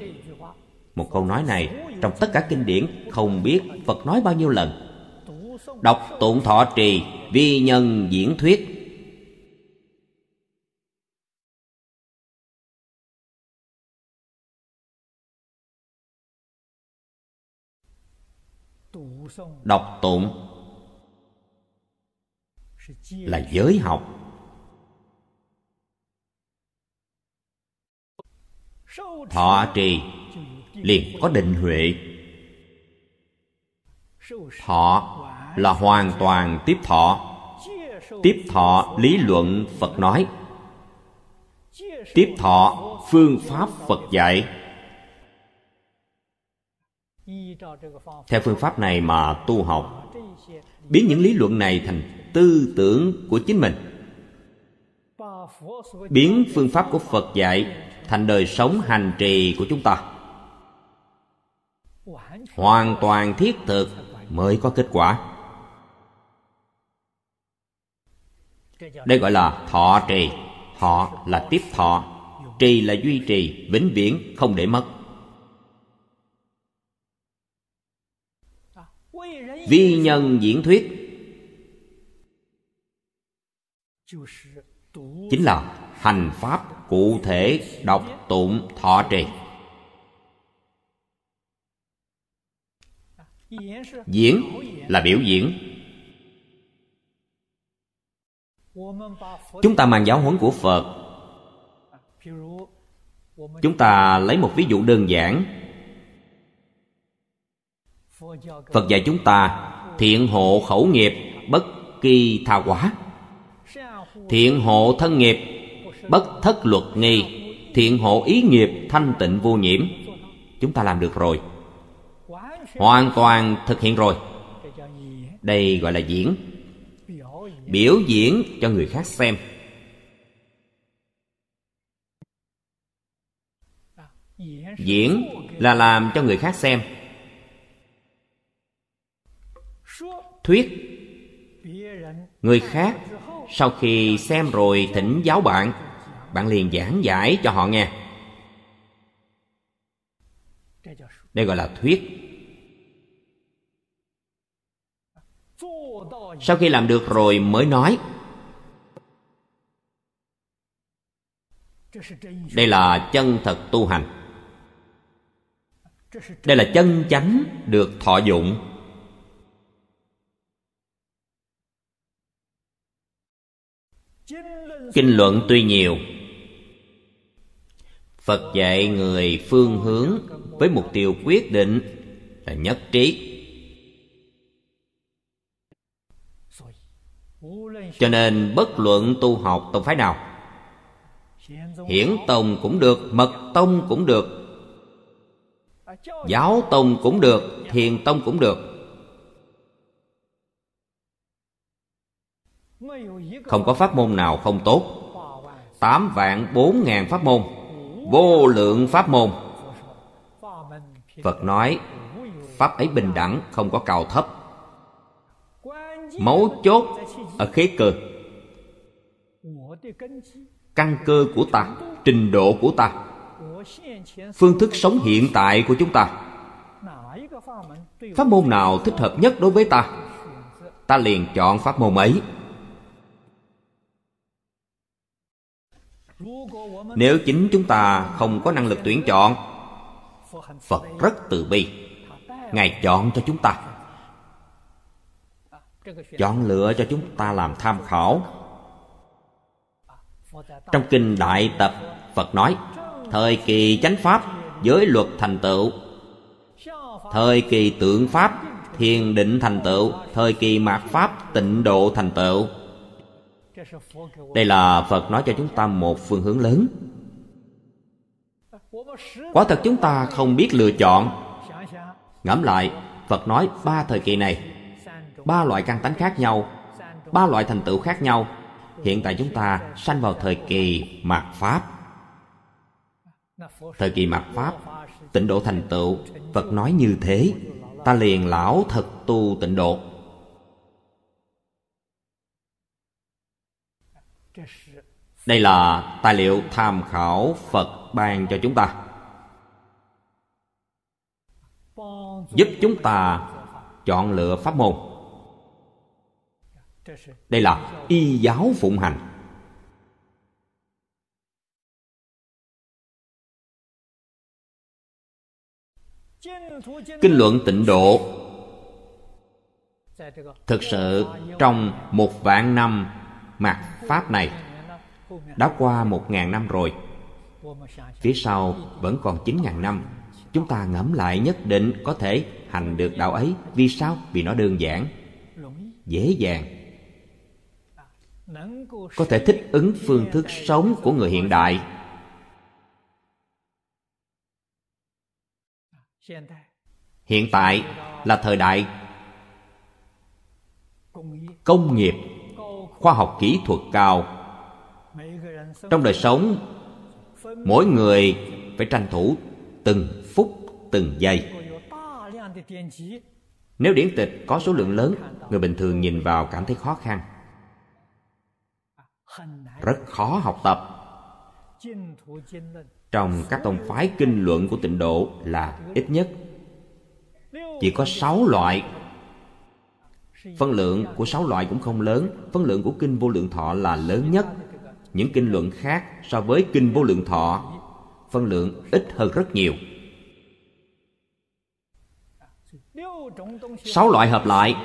một câu nói này, trong tất cả kinh điển, không biết phật nói bao nhiêu lần. Đọc tụng thọ trì, vi nhân diễn thuyết. Đọc tụng là giới học. Thọ trì liền có định huệ. Thọ là hoàn toàn tiếp thọ. Tiếp thọ lý luận phật nói. Tiếp thọ phương pháp phật dạy. Theo phương pháp này mà tu học, biến những lý luận này thành tư tưởng của chính mình. Biến phương pháp của phật dạy thành đời sống hành trì của chúng ta hoàn toàn thiết thực mới có kết quả. Đây gọi là thọ trì. Thọ là tiếp thọ, trì là duy trì, vĩnh viễn, không để mất. Vi nhân diễn thuyết chính là hành pháp cụ thể đọc tụng thọ trì. Diễn là biểu diễn. Chúng ta mang giáo huấn của phật. Chúng ta lấy một ví dụ đơn giản. Phật dạy chúng ta, thiện hộ khẩu nghiệp, bất kỳ tha quá thiện hộ thân nghiệp, bất thất luật nghi. Thiện hộ ý nghiệp, thanh tịnh vô nhiễm. Chúng ta làm được rồi hoàn toàn thực hiện rồi. Đây gọi là diễn. Biểu diễn cho người khác xem. Diễn là làm cho người khác xem. Thuyết. Người khác sau khi xem rồi thỉnh giáo bạn bạn liền giảng giải cho họ nghe. Đây gọi là thuyết. Sau khi làm được rồi mới nói. Đây là chân thật tu hành. Đây là chân chánh được thọ dụng. Kinh luận tuy nhiều. Phật dạy người phương hướng với mục tiêu quyết định là nhất trí. Cho nên bất luận tu học tông phái nào, hiển tông cũng được, mật tông cũng được, giáo tông cũng được, thiền tông cũng được. Không có pháp môn nào không tốt. Tám vạn bốn ngàn pháp môn, vô lượng pháp môn. Phật nói, pháp ấy bình đẳng, không có cao thấp. Mấu chốt ở khế cơ. Căn cơ của ta, trình độ của ta, phương thức sống hiện tại của chúng ta, pháp môn nào thích hợp nhất đối với ta? Ta liền chọn pháp môn ấy. Nếu chính chúng ta không có năng lực tuyển chọn, phật rất từ bi. Ngài chọn cho chúng ta chọn lựa cho chúng ta làm tham khảo. Trong kinh đại tập, phật nói, thời kỳ chánh pháp giới luật thành tựu. Thời kỳ tượng pháp, thiền định thành tựu. Thời kỳ mạt pháp, tịnh độ thành tựu. Đây là phật nói cho chúng ta một phương hướng lớn. Quả thật chúng ta không biết lựa chọn. Ngẫm lại, phật nói ba thời kỳ này ba loại căn tánh khác nhau, ba loại thành tựu khác nhau. Hiện tại chúng ta sanh vào thời kỳ mạt pháp. Thời kỳ mạt pháp, tịnh độ thành tựu, phật nói như thế, ta liền lão thật tu tịnh độ. Đây là tài liệu tham khảo phật ban cho chúng ta. Giúp chúng ta chọn lựa pháp môn đây là y giáo phụng hành. Kinh luận tịnh độ thực sự trong một vạn năm mạt pháp này đã qua một ngàn năm rồi. Phía sau vẫn còn chín ngàn năm. Chúng ta ngẫm lại nhất định có thể hành được đạo ấy. Vì sao? Vì nó đơn giản, dễ dàng có thể thích ứng phương thức sống của người hiện đại. Hiện tại là thời đại công nghiệp, khoa học kỹ thuật cao. Trong đời sống, mỗi người phải tranh thủ từng phút, từng giây. Nếu điển tịch có số lượng lớn, người bình thường nhìn vào cảm thấy khó khăn rất khó học tập. Trong các tông phái kinh luận của tịnh độ là ít nhất. Chỉ có sáu loại. Phân lượng của sáu loại cũng không lớn. Phân lượng của kinh vô lượng thọ là lớn nhất. Những kinh luận khác so với kinh vô lượng thọ, phân lượng ít hơn rất nhiều. Sáu loại hợp lại.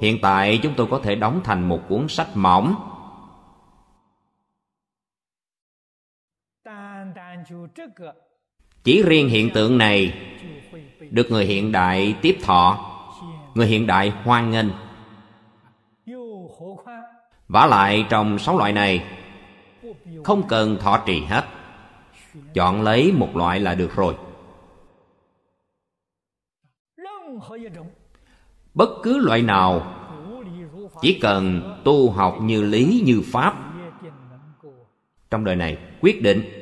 Hiện tại chúng tôi có thể đóng thành một cuốn sách mỏng. Chỉ riêng hiện tượng này được người hiện đại tiếp thọ, người hiện đại hoan nghênh. Vả lại trong sáu loại này, không cần thọ trì hết, chọn lấy một loại là được rồi. Bất cứ loại nào, chỉ cần tu học như lý như pháp. Trong đời này, quyết định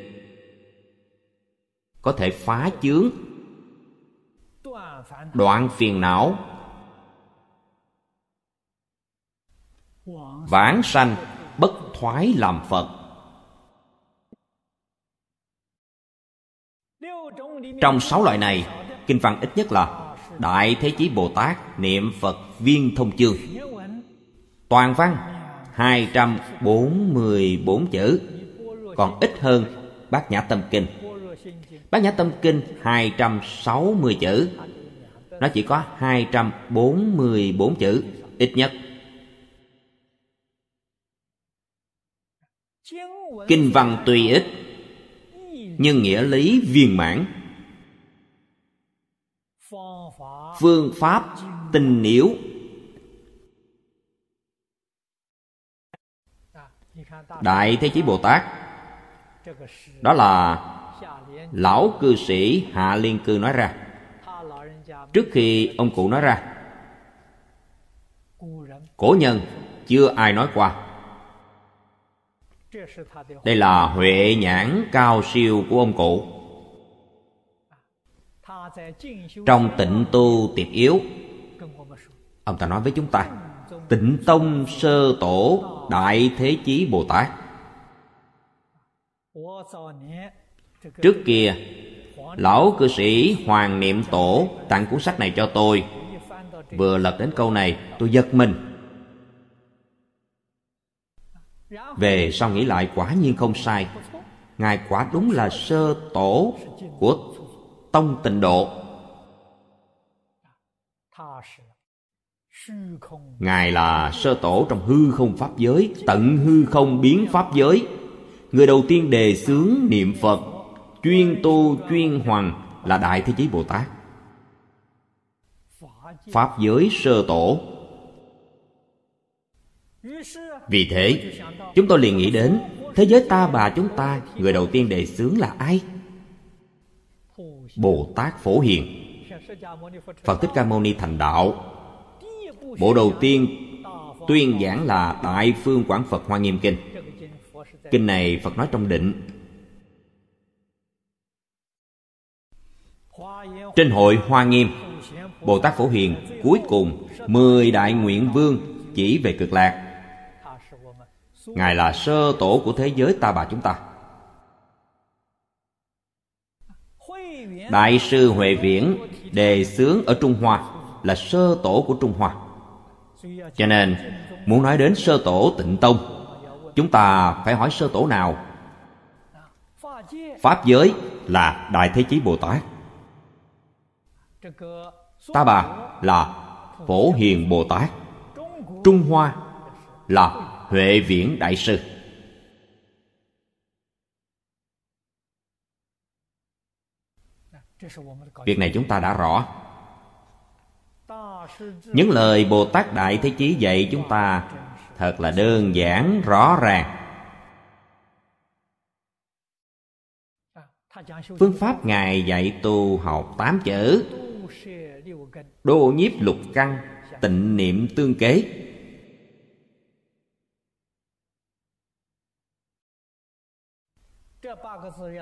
có thể phá chướng. Đoạn phiền não. Vãng sanh, bất thoái làm phật. Trong sáu loại này, kinh văn ít nhất là đại thế chí bồ tát niệm phật viên thông chương. Toàn văn 244 chữ, còn ít hơn bát nhã tâm kinh bát nhã tâm kinh 260 chữ. Nó chỉ có 244 chữ, ít nhất. Kinh văn tuy ít, nhưng nghĩa lý viên mãn. Phương pháp tình yếu. Đại thế chí bồ tát, đó là lão cư sĩ hạ liên cư nói ra. Trước khi ông cụ nói ra, cổ nhân chưa ai nói qua. Đây là huệ nhãn cao siêu của ông cụ. Trong tịnh tu tiệp yếu, ông ta nói với chúng ta, tịnh tông sơ tổ đại thế chí bồ tát trước kia, lão cư sĩ hoàng niệm tổ tặng cuốn sách này cho tôi. Vừa lật đến câu này, tôi giật mình. Về sau nghĩ lại, quả nhiên không sai. Ngài quả đúng là sơ tổ của tông tịnh độ. Ngài là sơ tổ trong hư không pháp giới, tận hư không biến pháp giới. Người đầu tiên đề xướng niệm phật chuyên tu, chuyên hoàng là đại thế chí bồ tát. Pháp giới sơ tổ. Vì thế, chúng tôi liền nghĩ đến, thế giới ta bà chúng ta, người đầu tiên đề xướng là ai? Bồ tát phổ hiền. Phật thích ca mâu ni thành đạo. Bộ đầu tiên tuyên giảng là đại phương quảng phật hoa nghiêm kinh. Kinh này phật nói trong định trên hội hoa nghiêm, bồ tát phổ hiền cuối cùng mười đại nguyện vương chỉ về cực lạc. Ngài là sơ tổ của thế giới ta bà chúng ta. Đại sư huệ viễn đề xướng ở trung hoa là sơ tổ của trung hoa. Cho nên, muốn nói đến sơ tổ tịnh tông, chúng ta phải hỏi sơ tổ nào? Pháp giới là đại thế chí bồ tát ta bà là phổ hiền bồ tát trung hoa là huệ viễn đại sư. Việc này chúng ta đã rõ. Những lời bồ tát đại thế chí dạy chúng ta thật là đơn giản, rõ ràng. Phương pháp ngài dạy tu học tám chữ đô nhiếp lục căn, tịnh niệm tương kế.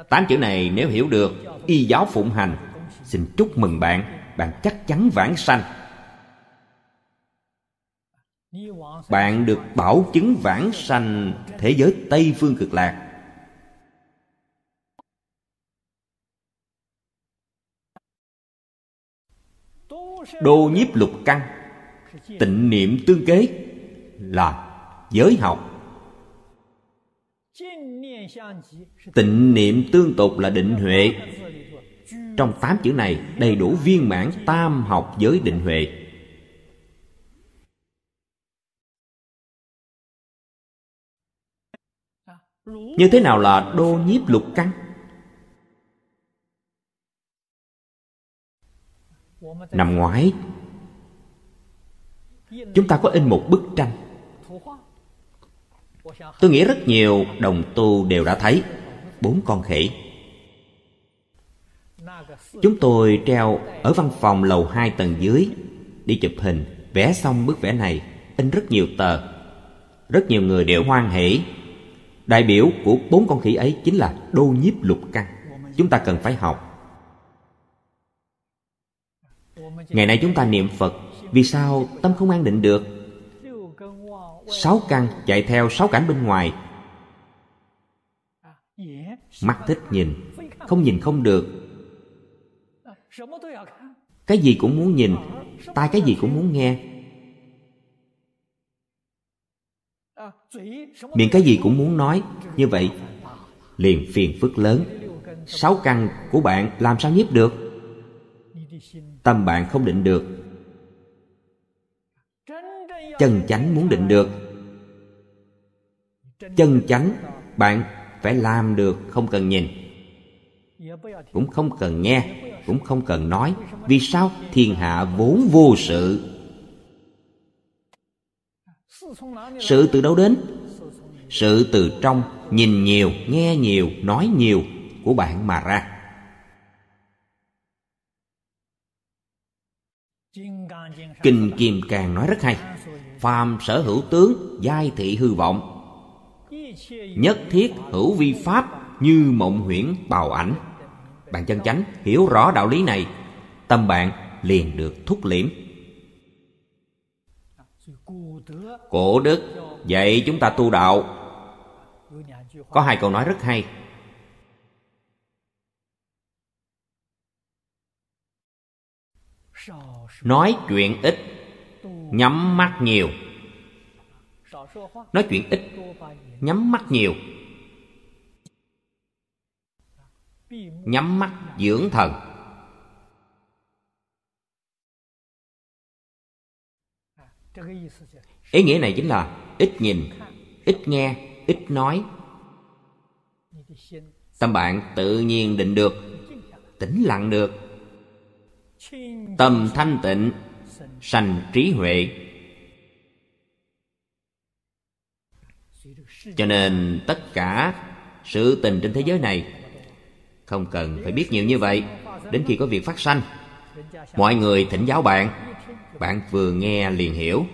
Tám chữ này nếu hiểu được, y giáo phụng hành, xin chúc mừng bạn bạn chắc chắn vãng sanh. Bạn được bảo chứng vãng sanh thế giới tây phương cực lạc. Đô nhiếp lục căn tịnh niệm tương kế là giới học. Tịnh niệm tương tục là định huệ. Trong tám chữ này đầy đủ viên mãn tam học giới định huệ. Như thế nào là đô nhiếp lục căn năm ngoái, chúng ta có in một bức tranh. Tôi nghĩ rất nhiều đồng tu đều đã thấy bốn con khỉ. Chúng tôi treo ở văn phòng lầu hai tầng dưới, đi chụp hình. Vẽ xong bức vẽ này, in rất nhiều tờ. Rất nhiều người đều hoan hỷ. Đại biểu của bốn con khỉ ấy chính là đô nhiếp lục căn chúng ta cần phải học. Ngày nay chúng ta niệm phật. Vì sao tâm không an định được? Sáu căn chạy theo sáu cảnh bên ngoài. Mắt thích nhìn, không nhìn không được. Cái gì cũng muốn nhìn, tai cái gì cũng muốn nghe. Miệng cái gì cũng muốn nói, như vậy liền phiền phức lớn. Sáu căn của bạn làm sao nhiếp được? Tâm bạn không định được. Chân chánh muốn định được. Chân chánh bạn phải làm được, không cần nhìn. Cũng không cần nghe, cũng không cần nói. Vì sao? Thiên hạ vốn vô sự. Sự từ đâu đến? Sự từ trong, nhìn nhiều, nghe nhiều, nói nhiều của bạn mà ra. Kinh kim càng nói rất hay. Phàm sở hữu tướng, giai thị hư vọng. Nhất thiết hữu vi pháp như mộng huyễn bào ảnh. Bạn chân chánh hiểu rõ đạo lý này, tâm bạn liền được thúc liễm. Cổ đức dạy chúng ta tu đạo. Có hai câu nói rất hay. Nói chuyện ít, nhắm mắt nhiều. Nói chuyện ít, nhắm mắt nhiều. Nhắm mắt dưỡng thần. Ý nghĩa này chính là ít nhìn, ít nghe, ít nói. Tâm bạn tự nhiên định được, tĩnh lặng được tâm thanh tịnh, sanh trí huệ. Cho nên tất cả sự tình trên thế giới này không cần phải biết nhiều như vậy. Đến khi có việc phát sanh, mọi người thỉnh giáo bạn bạn vừa nghe liền hiểu.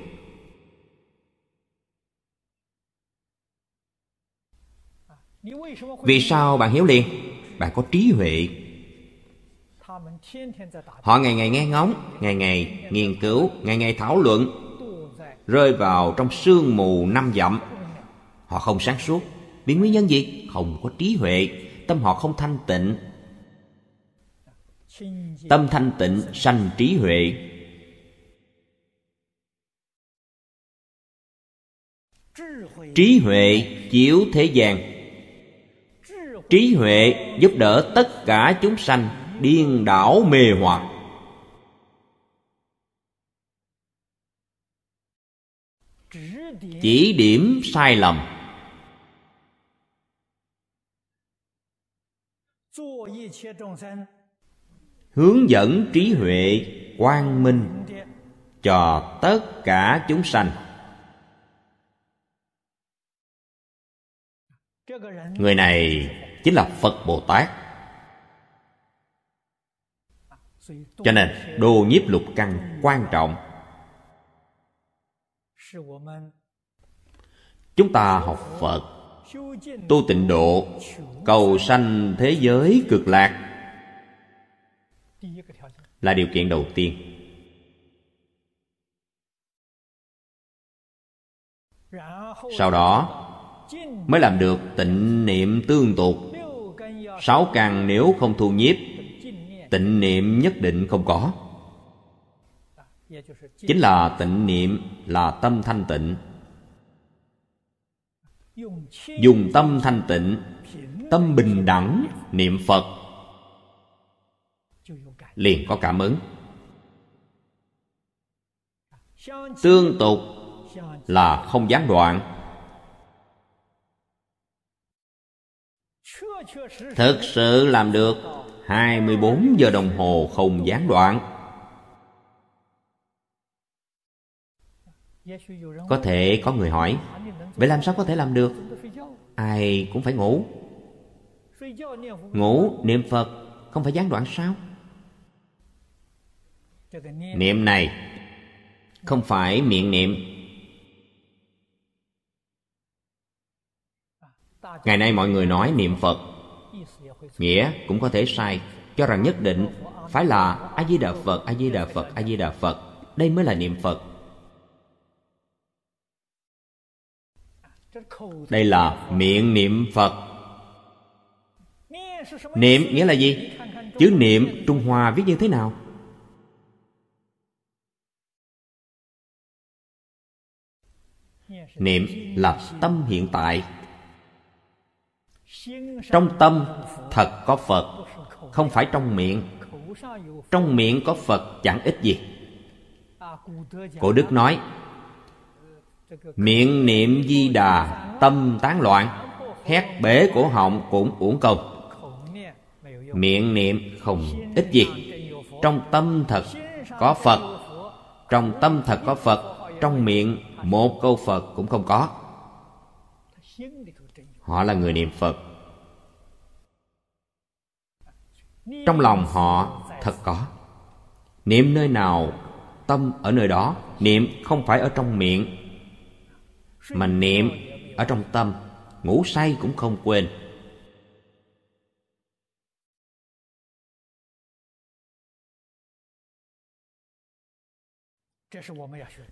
Vì sao bạn hiểu liền? Bạn có trí huệ họ ngày ngày nghe ngóng, ngày ngày nghiên cứu, ngày ngày thảo luận, rơi vào trong sương mù năm dặm. Họ không sáng suốt, vì nguyên nhân gì? Không có trí huệ, tâm họ không thanh tịnh. Tâm thanh tịnh sanh trí huệ. Trí huệ chiếu thế gian. Trí huệ giúp đỡ tất cả chúng sanh điên đảo mê hoặc. Chỉ điểm sai lầm. Hướng dẫn trí huệ quang minh cho tất cả chúng sanh. Người này chính là phật bồ tát cho nên, đồ nhiếp lục căn quan trọng. Chúng ta học phật, tu tịnh độ, cầu sanh thế giới cực lạc. Là điều kiện đầu tiên. Sau đó, mới làm được tịnh niệm tương tục. Sáu căn nếu không thu nhiếp tịnh niệm nhất định không có. Chính là tịnh niệm là tâm thanh tịnh. Dùng tâm thanh tịnh, tâm bình đẳng, niệm phật, liền có cảm ứng. Tương tục là không gián đoạn. Thực sự làm được 24 giờ đồng hồ không gián đoạn. Có thể có người hỏi, Vậy làm sao có thể làm được? Ai cũng phải ngủ. Ngủ niệm Phật Không phải gián đoạn sao? Niệm này Không phải miệng niệm. Ngày nay mọi người nói niệm Phật Nghĩa cũng có thể sai Cho rằng nhất định phải là A-di-đà Phật, A-di-đà Phật, A-di-đà Phật Đây mới là niệm Phật Đây là miệng niệm Phật Niệm nghĩa là gì? Chữ niệm Trung Hoa viết như thế nào? Niệm là tâm hiện tại trong tâm thật có phật, không phải trong miệng. Trong miệng có phật chẳng ích gì. Cổ đức nói, miệng niệm di đà, tâm tán loạn, hét bể cổ họng cũng uổng công. Miệng niệm không ích gì. Trong tâm thật có phật, trong tâm thật có phật, trong miệng một câu phật cũng không có. Họ là người niệm phật. Trong lòng họ thật có. Niệm nơi nào, tâm ở nơi đó, niệm không phải ở trong miệng, mà niệm ở trong tâm. Ngủ say cũng không quên.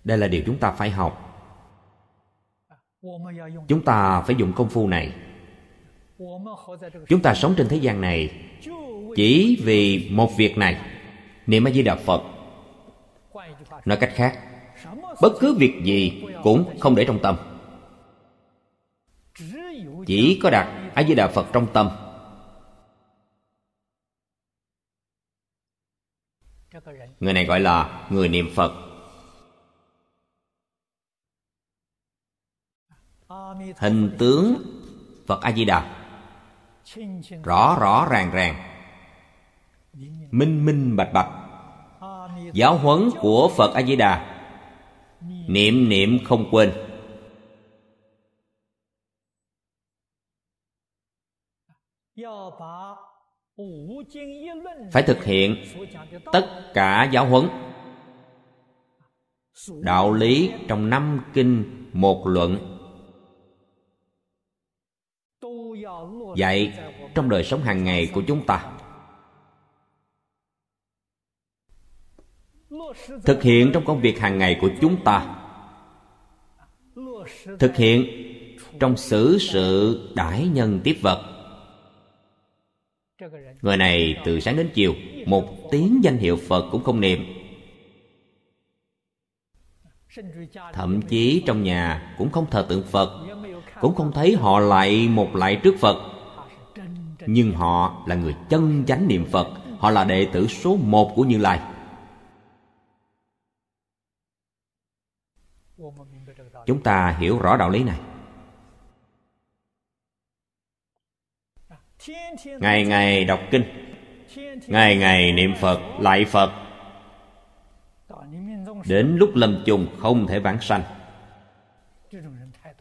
Đây là điều chúng ta phải học. Chúng ta phải dùng công phu này. Chúng ta sống trên thế gian này chỉ vì một việc này, niệm a di đà phật. Nói cách khác, bất cứ việc gì cũng không để trong tâm. Chỉ có đặt a di đà phật trong tâm. Người này gọi là người niệm phật. Hình tướng phật a di đà. Rõ rõ, ràng ràng minh minh bạch bạch. Giáo huấn của phật a di đà niệm niệm không quên. Phải thực hiện tất cả giáo huấn. Đạo lý trong năm kinh một luận. Dạy trong đời sống hàng ngày của chúng ta. Thực hiện trong công việc hàng ngày của chúng ta. Thực hiện trong xử sự đãi nhân tiếp vật. Người này từ sáng đến chiều, một tiếng danh hiệu phật cũng không niệm. Thậm chí trong nhà cũng không thờ tượng phật, cũng không thấy họ lại một lại trước phật. Nhưng họ là người chân chánh niệm phật, họ là đệ tử số một của như lai. Chúng ta hiểu rõ đạo lý này. Ngày ngày đọc kinh, ngày ngày niệm phật, lại phật. Đến lúc lâm chung không thể vãng sanh.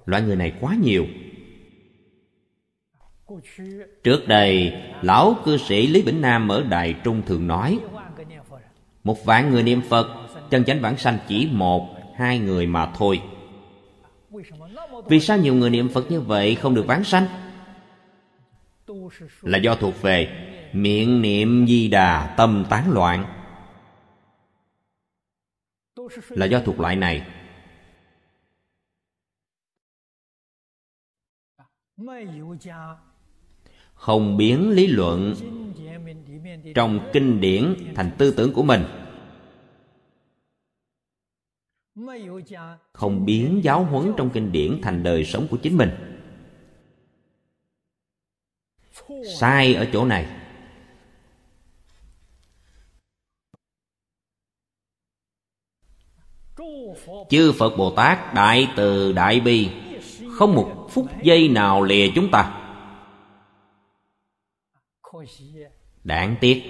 Loại người này quá nhiều. Trước đây, lão cư sĩ lý bỉnh nam ở đài trung thường nói, một vạn người niệm phật, chân chánh vãng sanh chỉ một hai người mà thôi. Vì sao nhiều người niệm phật như vậy không được vãng sanh? Là do thuộc về miệng niệm di đà tâm tán loạn. Là do thuộc loại này. Không biến lý luận trong kinh điển thành tư tưởng của mình không biến giáo huấn trong kinh điển thành đời sống của chính mình. Sai ở chỗ này. Chư phật bồ tát, đại từ, đại bi, không một phút giây nào lìa chúng ta. Đáng tiếc,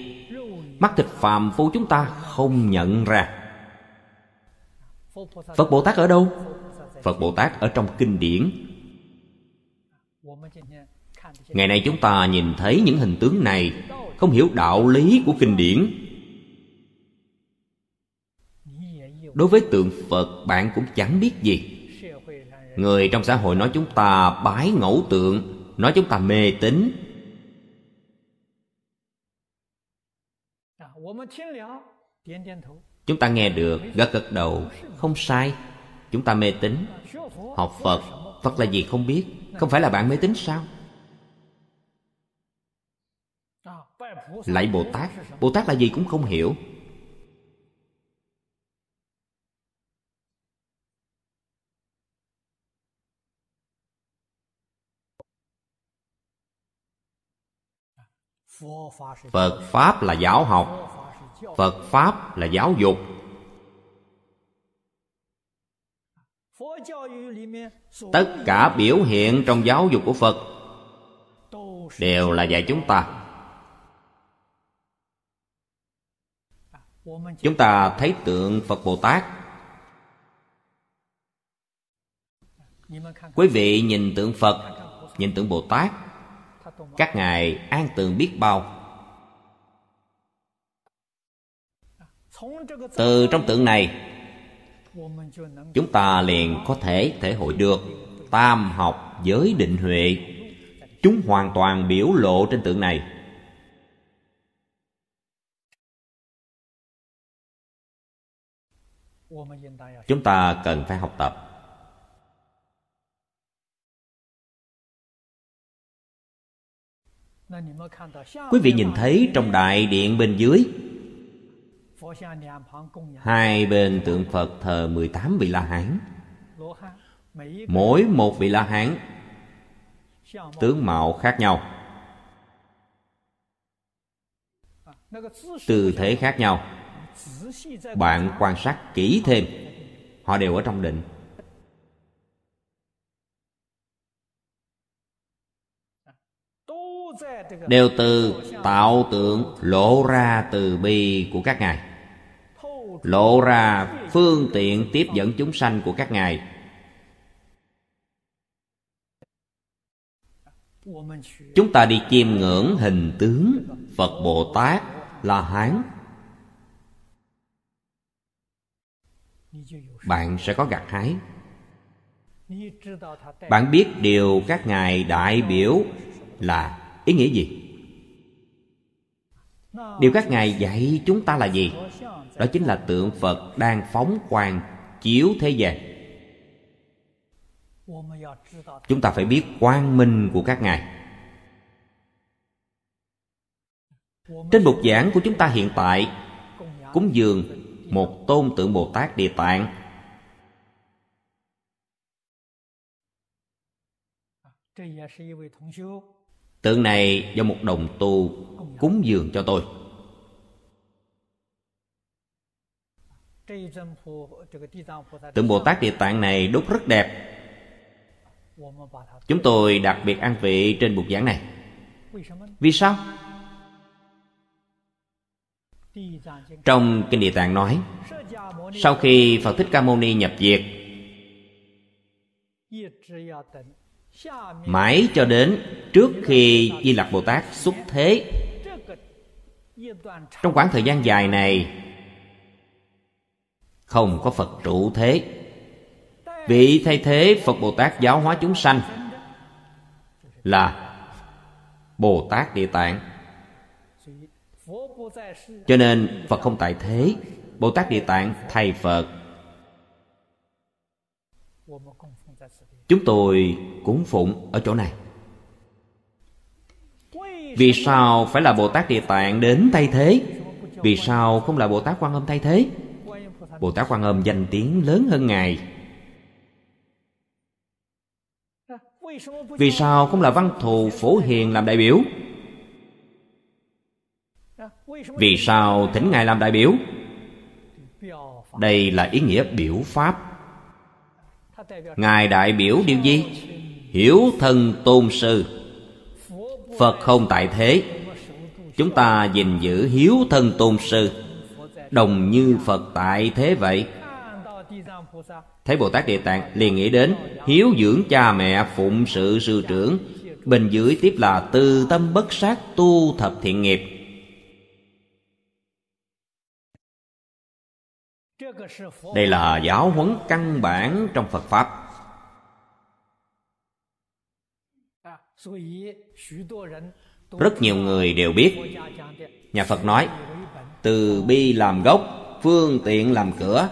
mắt thịt phàm phu chúng ta không nhận ra phật bồ tát ở đâu? Phật bồ tát ở trong kinh điển. Ngày nay chúng ta nhìn thấy những hình tướng này, không hiểu đạo lý của kinh điển. Đối với tượng phật, bạn cũng chẳng biết gì. Người trong xã hội nói chúng ta bái ngẫu tượng, nói chúng ta mê tín chúng ta nghe được gật gật đầu. Không sai. Chúng ta mê tín. Học phật phật là gì không biết. Không phải là bạn mê tín sao? Lạy bồ tát. Bồ tát là gì cũng không hiểu. Phật pháp là giáo học phật pháp là giáo dục. Tất cả biểu hiện trong giáo dục của phật đều là dạy chúng ta. Chúng ta thấy tượng phật bồ tát. Quý vị nhìn tượng phật, nhìn tượng bồ tát, các ngài an tường biết bao. Từ trong tượng này, chúng ta liền có thể thể hội được tam học giới định huệ. Chúng hoàn toàn biểu lộ trên tượng này. Chúng ta cần phải học tập. Quý vị nhìn thấy trong đại điện bên dưới hai bên tượng phật thờ 18 vị la hán. Mỗi một vị la hán tướng mạo khác nhau. Tư thế khác nhau. Bạn quan sát kỹ thêm. Họ đều ở trong định. Đều từ tạo tượng lộ ra từ bi của các ngài lộ ra phương tiện tiếp dẫn chúng sanh của các ngài. Chúng ta đi chiêm ngưỡng hình tướng phật bồ tát la hán. Bạn sẽ có gặt hái. Bạn biết điều các ngài đại biểu là ý nghĩa gì? Điều các ngài dạy chúng ta là gì? Đó chính là tượng phật đang phóng quang chiếu thế gian. Chúng ta phải biết quang minh của các ngài. Trên bục giảng của chúng ta hiện tại, cúng dường một tôn tượng bồ tát địa tạng. Tượng này do một đồng tu cúng dường cho tôi. Tượng bồ tát địa tạng này đúc rất đẹp. Chúng tôi đặc biệt an vị trên bục giảng này. Vì sao? Trong kinh địa tạng nói, sau khi phật thích ca mâu ni nhập diệt, mãi cho đến trước khi di lặc bồ tát xuất thế, trong khoảng thời gian dài này không có phật trụ thế. Vị thay thế phật bồ tát giáo hóa chúng sanh là bồ tát địa tạng. Cho nên phật không tại thế, bồ tát địa tạng thay phật. Chúng tôi cúng phụng ở chỗ này. Vì sao phải là bồ tát địa tạng đến thay thế? Vì sao không là bồ tát quan âm thay thế? Bồ tát quan âm danh tiếng lớn hơn ngài. Vì sao không là văn thù phổ hiền làm đại biểu? Vì sao thỉnh ngài làm đại biểu? Đây là ý nghĩa biểu pháp. Ngài đại biểu điều gì? Hiểu thân tôn sư. Phật không tại thế. Chúng ta gìn giữ hiếu thân tôn sư đồng như phật tại thế vậy? Thấy bồ tát địa tạng liền nghĩ đến hiếu dưỡng cha mẹ phụng sự sư trưởng, bên dưới tiếp là tư tâm bất sát tu thập thiện nghiệp. Đây là giáo huấn căn bản trong phật pháp. Rất nhiều người đều biết, nhà phật nói từ bi làm gốc, phương tiện làm cửa.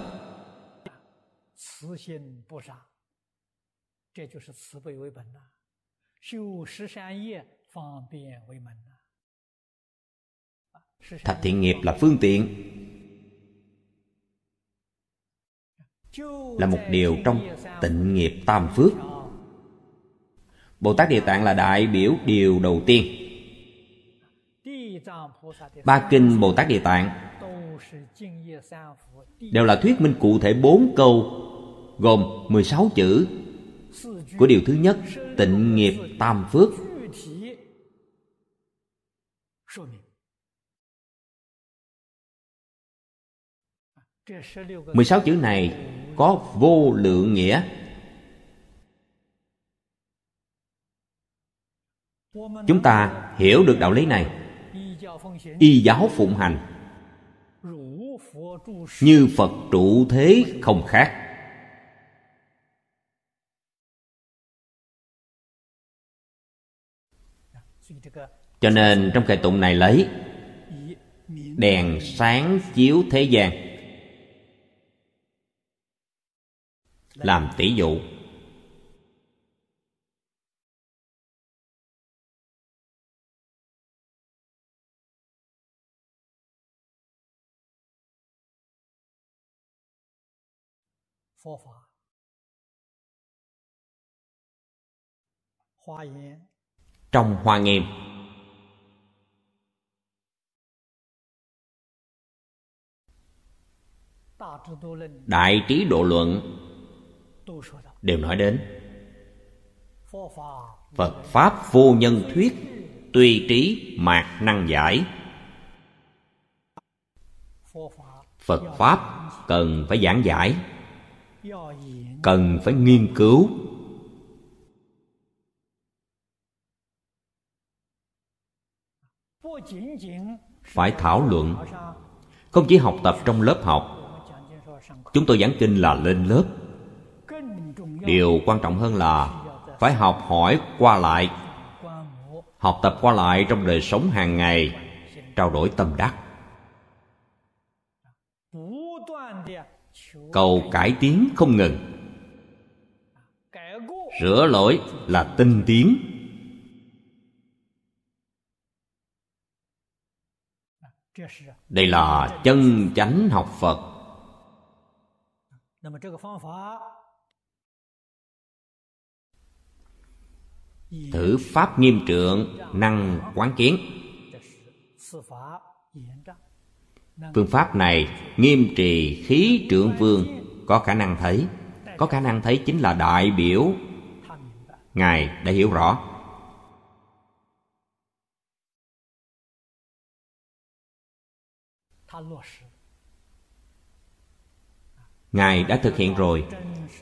Thập thiện nghiệp là phương tiện. Là một điều trong tịnh nghiệp tam phước. Bồ tát địa tạng là đại biểu điều đầu tiên ba kinh bồ tát địa tạng đều là thuyết minh cụ thể bốn câu, gồm 16 chữ. Của điều thứ nhất, tịnh nghiệp tam phước. 16 chữ này có vô lượng nghĩa. Chúng ta hiểu được đạo lý này y giáo phụng hành. Như phật trụ thế không khác. Cho nên trong kệ tụng này lấy đèn sáng chiếu thế gian, làm tỷ dụ. Trong hoa nghiêm. đại trí độ luận. Đều nói đến. Phật pháp vô nhân thuyết. Tùy trí mạc năng giải. Phật pháp cần phải giảng giải cần phải nghiên cứu. Phải thảo luận. Không chỉ học tập trong lớp học, chúng tôi giảng kinh là lên lớp. Điều quan trọng hơn là phải học hỏi qua lại, học tập qua lại trong đời sống hàng ngày, trao đổi tâm đắc. Cầu cải tiến không ngừng. Sửa lỗi là tinh tiến. Đây là chân chánh học phật. Thử pháp nghiêm trượng, năng quán kiến phương pháp này nghiêm trì khí trưởng vương. Có khả năng thấy. Có khả năng thấy chính là đại biểu. Ngài đã hiểu rõ. Ngài đã thực hiện rồi.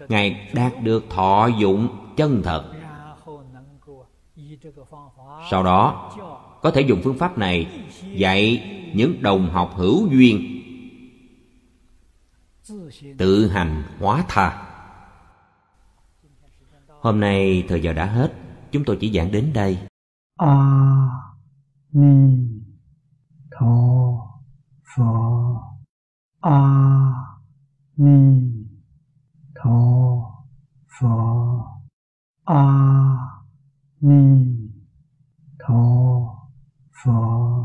Ngài đạt được thọ dụng chân thật. Sau đó, có thể dùng phương pháp này dạy những đồng học hữu duyên. Tự hành hóa tha. Hôm nay thời giờ đã hết, chúng tôi chỉ giảng đến đây. A ni tho pho. A ni tho pho. a ni tho pho